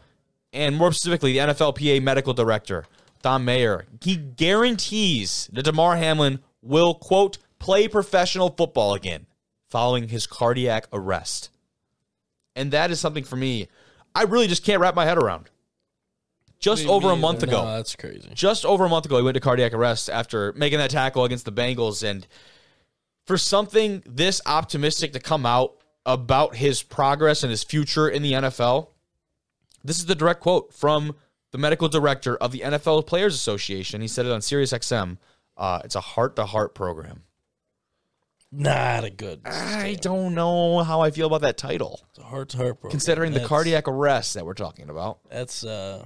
and more specifically, the NFLPA medical director, Thom Mayer. He guarantees that Damar Hamlin will, quote, play professional football again following his cardiac arrest. And that is something for me, I really just can't wrap my head around. Just over a month ago No, that's crazy. just over a month ago, he went to cardiac arrest after making that tackle against the Bengals. And for something this optimistic to come out about his progress and his future in the NFL, this is the direct quote from the medical director of the NFL Players Association. He said it on SiriusXM. Uh, it's a heart to heart program. Not a good. I don't know how I feel about that title, It's a heart to heart program. considering the cardiac arrest that we're talking about. That's uh,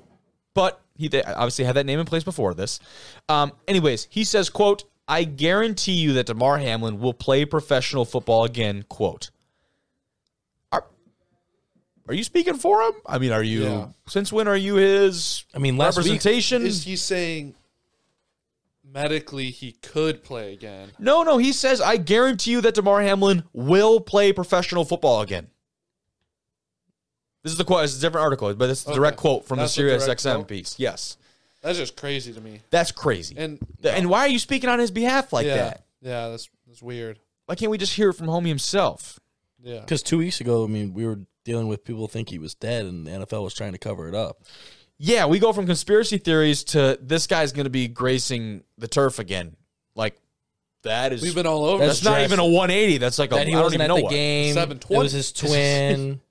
but he obviously had that name in place before this. Um, anyways, he says, "quote I guarantee you that Damar Hamlin will play professional football again." Quote. Are, are you speaking for him? I mean, are you? Yeah. Since when are you his? I mean, last week- representation. is he saying medically he could play again? no, no. He says, "I guarantee you that Damar Hamlin will play professional football again." This is the quote. It's a different article, but it's a direct Okay. quote from That's the the Sirius direct XM quote? piece. Yes, That's just crazy to me. that's crazy. And and why are you speaking on his behalf like yeah, that? yeah, that's that's weird. Why can't we just hear it from homie himself? Yeah, because two weeks ago, I mean, we were dealing with people think he was dead, and the NFL was trying to cover it up. Yeah, we go from conspiracy theories to this guy's going to be gracing the turf again. Like that is We've been all over. that's this. not dress- even a 180. That's like a that he don't wasn't even at know the what. game. It 720. was his twin.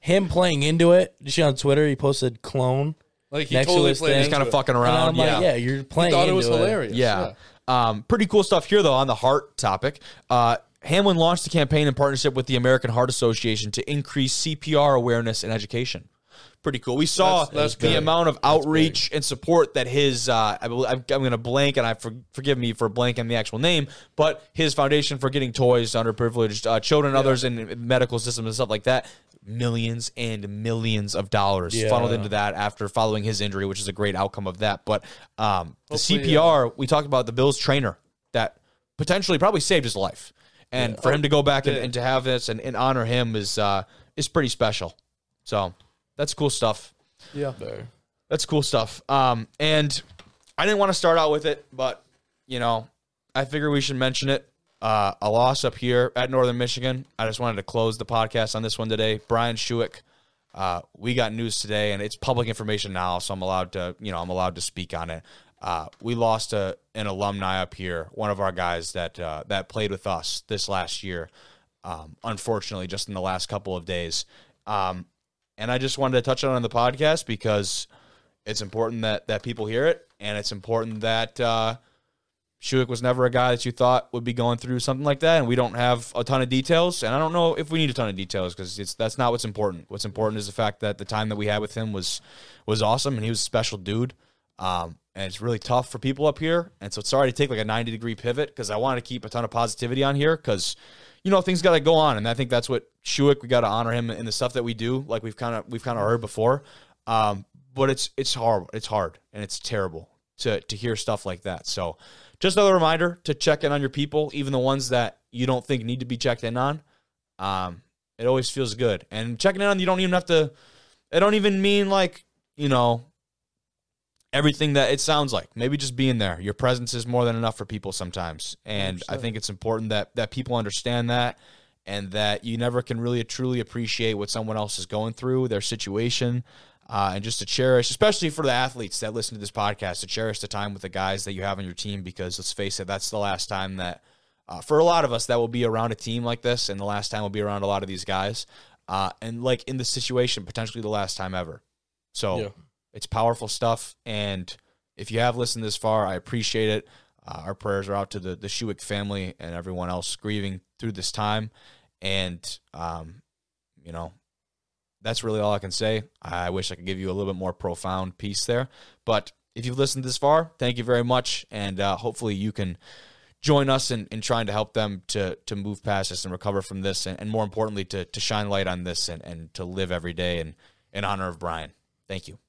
Him playing into it. Did you see on Twitter? He posted clone. like he next to totally his played thing. He's kind of into it. fucking And around. I'm yeah. like, yeah, you're He playing. thought it was into hilarious. Yeah. Um, pretty cool stuff here, though, on the heart topic. Uh, Hamlin launched a campaign in partnership with the American Heart Association to increase CPR awareness and education. Pretty cool. We saw That's- that's the big. amount of outreach and support that his, uh, I I'm going to blank, and I for, forgive me for blanking the actual name, but his foundation for getting toys to underprivileged uh, children and others in medical systems and stuff like that, millions and millions of dollars Yeah. funneled into that after following his injury, which is a great outcome of that. But um, the Hopefully, CPR, we talked about the Bills trainer that potentially probably saved his life. And for him to go back and, and to have this and, and honor him is uh, is pretty special. So that's cool stuff. Yeah. There. That's cool stuff. Um, and I didn't want to start out with it, but you know, I figure we should mention it. Uh, a loss up here at Northern Michigan. I just wanted to close the podcast on this one today. Brian Schuick. Uh, we got news today, and it's public information now, so I'm allowed to, you know, I'm allowed to speak on it. Uh, we lost a, an alumni up here, one of our guys that uh, that played with us this last year. Um, unfortunately, just in the last couple of days, um, and I just wanted to touch on on the podcast because it's important that that people hear it, and it's important that uh, Shuick was never a guy that you thought would be going through something like that, and we don't have a ton of details, and I don't know if we need a ton of details because it's that's not what's important. What's important is the fact that the time that we had with him was was awesome, and he was a special dude. Um, and it's really tough for people up here, and so it's sorry to take like a ninety degree pivot because I want to keep a ton of positivity on here because you know things got to go on, and I think that's what Shuick we got to honor him in the stuff that we do, like we've kind of we've kind of heard before. Um, but it's it's hard, it's hard, and it's terrible to to hear stuff like that. So just another reminder to check in on your people, even the ones that you don't think need to be checked in on. Um, it always feels good, and checking in on you don't even have to. It don't even mean like you know everything that it sounds like. Maybe just being there. Your presence is more than enough for people sometimes. And I think it's important that that people understand that and that you never can really truly appreciate what someone else is going through, their situation. Uh, and just to cherish, especially for the athletes that listen to this podcast, to cherish the time with the guys that you have on your team because let's face it, that's the last time that, uh, for a lot of us, that will be around a team like this, and the last time will be around a lot of these guys. Uh, and like in this situation, potentially the last time ever. So Yeah. It's powerful stuff. And if you have listened this far, I appreciate it. Uh, our prayers are out to the, the Shuick family and everyone else grieving through this time. And, um, you know, that's really all I can say. I wish I could give you a little bit more profound piece there. But if you've listened this far, thank you very much. And uh, hopefully you can join us in, in trying to help them to to move past this and recover from this. And, and more importantly, to, to shine light on this and, and to live every day in, in honor of Brian. Thank you.